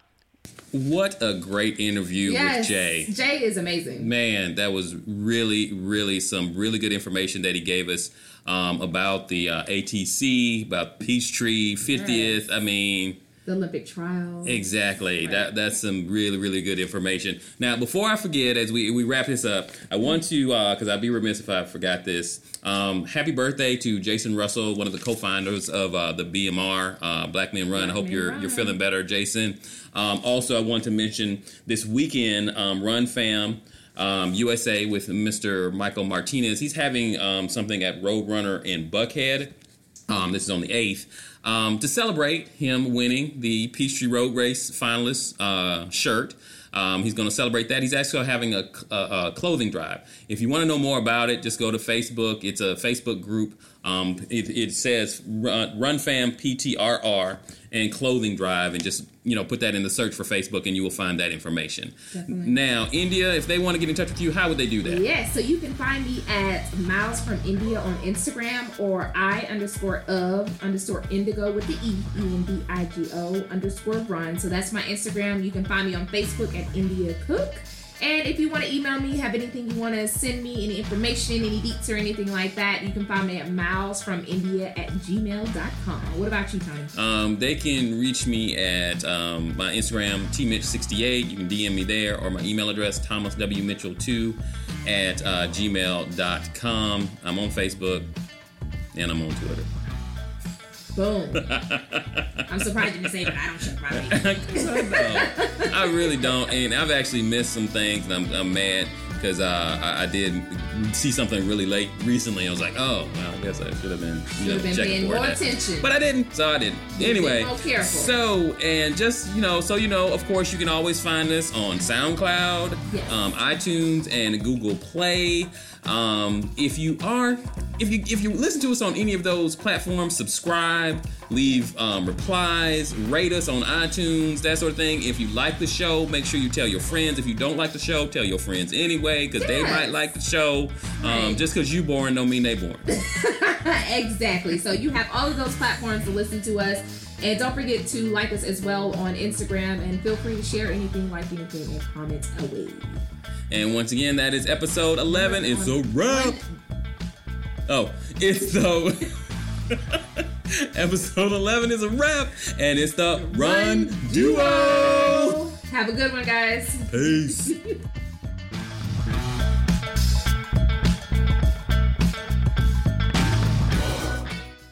What a great interview
Yes,
with Jay.
Jay is amazing.
Man, that was really, really some really good information that he gave us um, about the uh, ATC, about Peachtree 50th. I mean,
The Olympic trials.
Exactly.
Right.
That that's some really really good information. Now, before I forget, as we, we wrap this up, I want to because I'd be remiss if I forgot this. Um, happy birthday to Jason Russell, one of the co-founders of uh, the BMR uh, Black Men Run. I hope
Men
you're
Run.
you're feeling better, Jason. Um, also, I want to mention this weekend, um, Run Fam. Um, USA with Mr. Michael Martinez. He's having um, something at Roadrunner in Buckhead. Um, this is on the 8th. Um, to celebrate him winning the Peachtree Road Race finalist uh, shirt. Um, he's going to celebrate that. He's actually having a, a, a clothing drive. If you want to know more about it, just go to Facebook. It's a Facebook group. Um, it, it says Run, Run Fam PTRR and clothing drive, and just you know put that in the search for Facebook, and you will find that information.
Definitely.
Now, India, if they want to get in touch with you, how would they do that?
Yes, so you can find me at Miles from India on Instagram or I underscore of underscore indigo with the E, E N D I G O underscore run. So that's my Instagram. You can find me on Facebook at India Cook. And if you want to email me, have anything you want to send me, any information, any deets or anything like that, you can find me at milesfromindia at gmail.com. What about you, Tony?
Um, they can reach me at um, my Instagram, tmitch68. You can DM me there, or my email address, thomaswmitchell2 at uh, gmail.com. I'm on Facebook, and I'm on Twitter.
Boom. I'm surprised you didn't say, but I don't shut my mouth.
I don't. Oh, I really don't, and I've actually missed some things, and I'm, I'm mad because uh, I, I did see something really late recently. I was like, oh, well, I guess I should have been, you know,
been
checking
paying
for
more
that.
attention.
But I didn't, so I didn't. Anyway,
more
so and just you know, so you know, of course, you can always find us on SoundCloud,
Yes.
um, iTunes, and Google Play. Um, if you are, if you if you listen to us on any of those platforms, subscribe, leave um, replies, rate us on iTunes, that sort of thing. If you like the show, make sure you tell your friends. If you don't like the show, tell your friends anyway, because they might like the show. Um,
Right.
just because you boring don't mean they boring.
exactly. So you have all of those platforms to listen to us. And don't forget to like us as well on Instagram and feel free to share anything, like anything, and comment away.
And once again, that is episode 11. It's a wrap. Oh, it's the. episode 11 is a wrap. And it's the Run Duo.
Have a good one, guys.
Peace.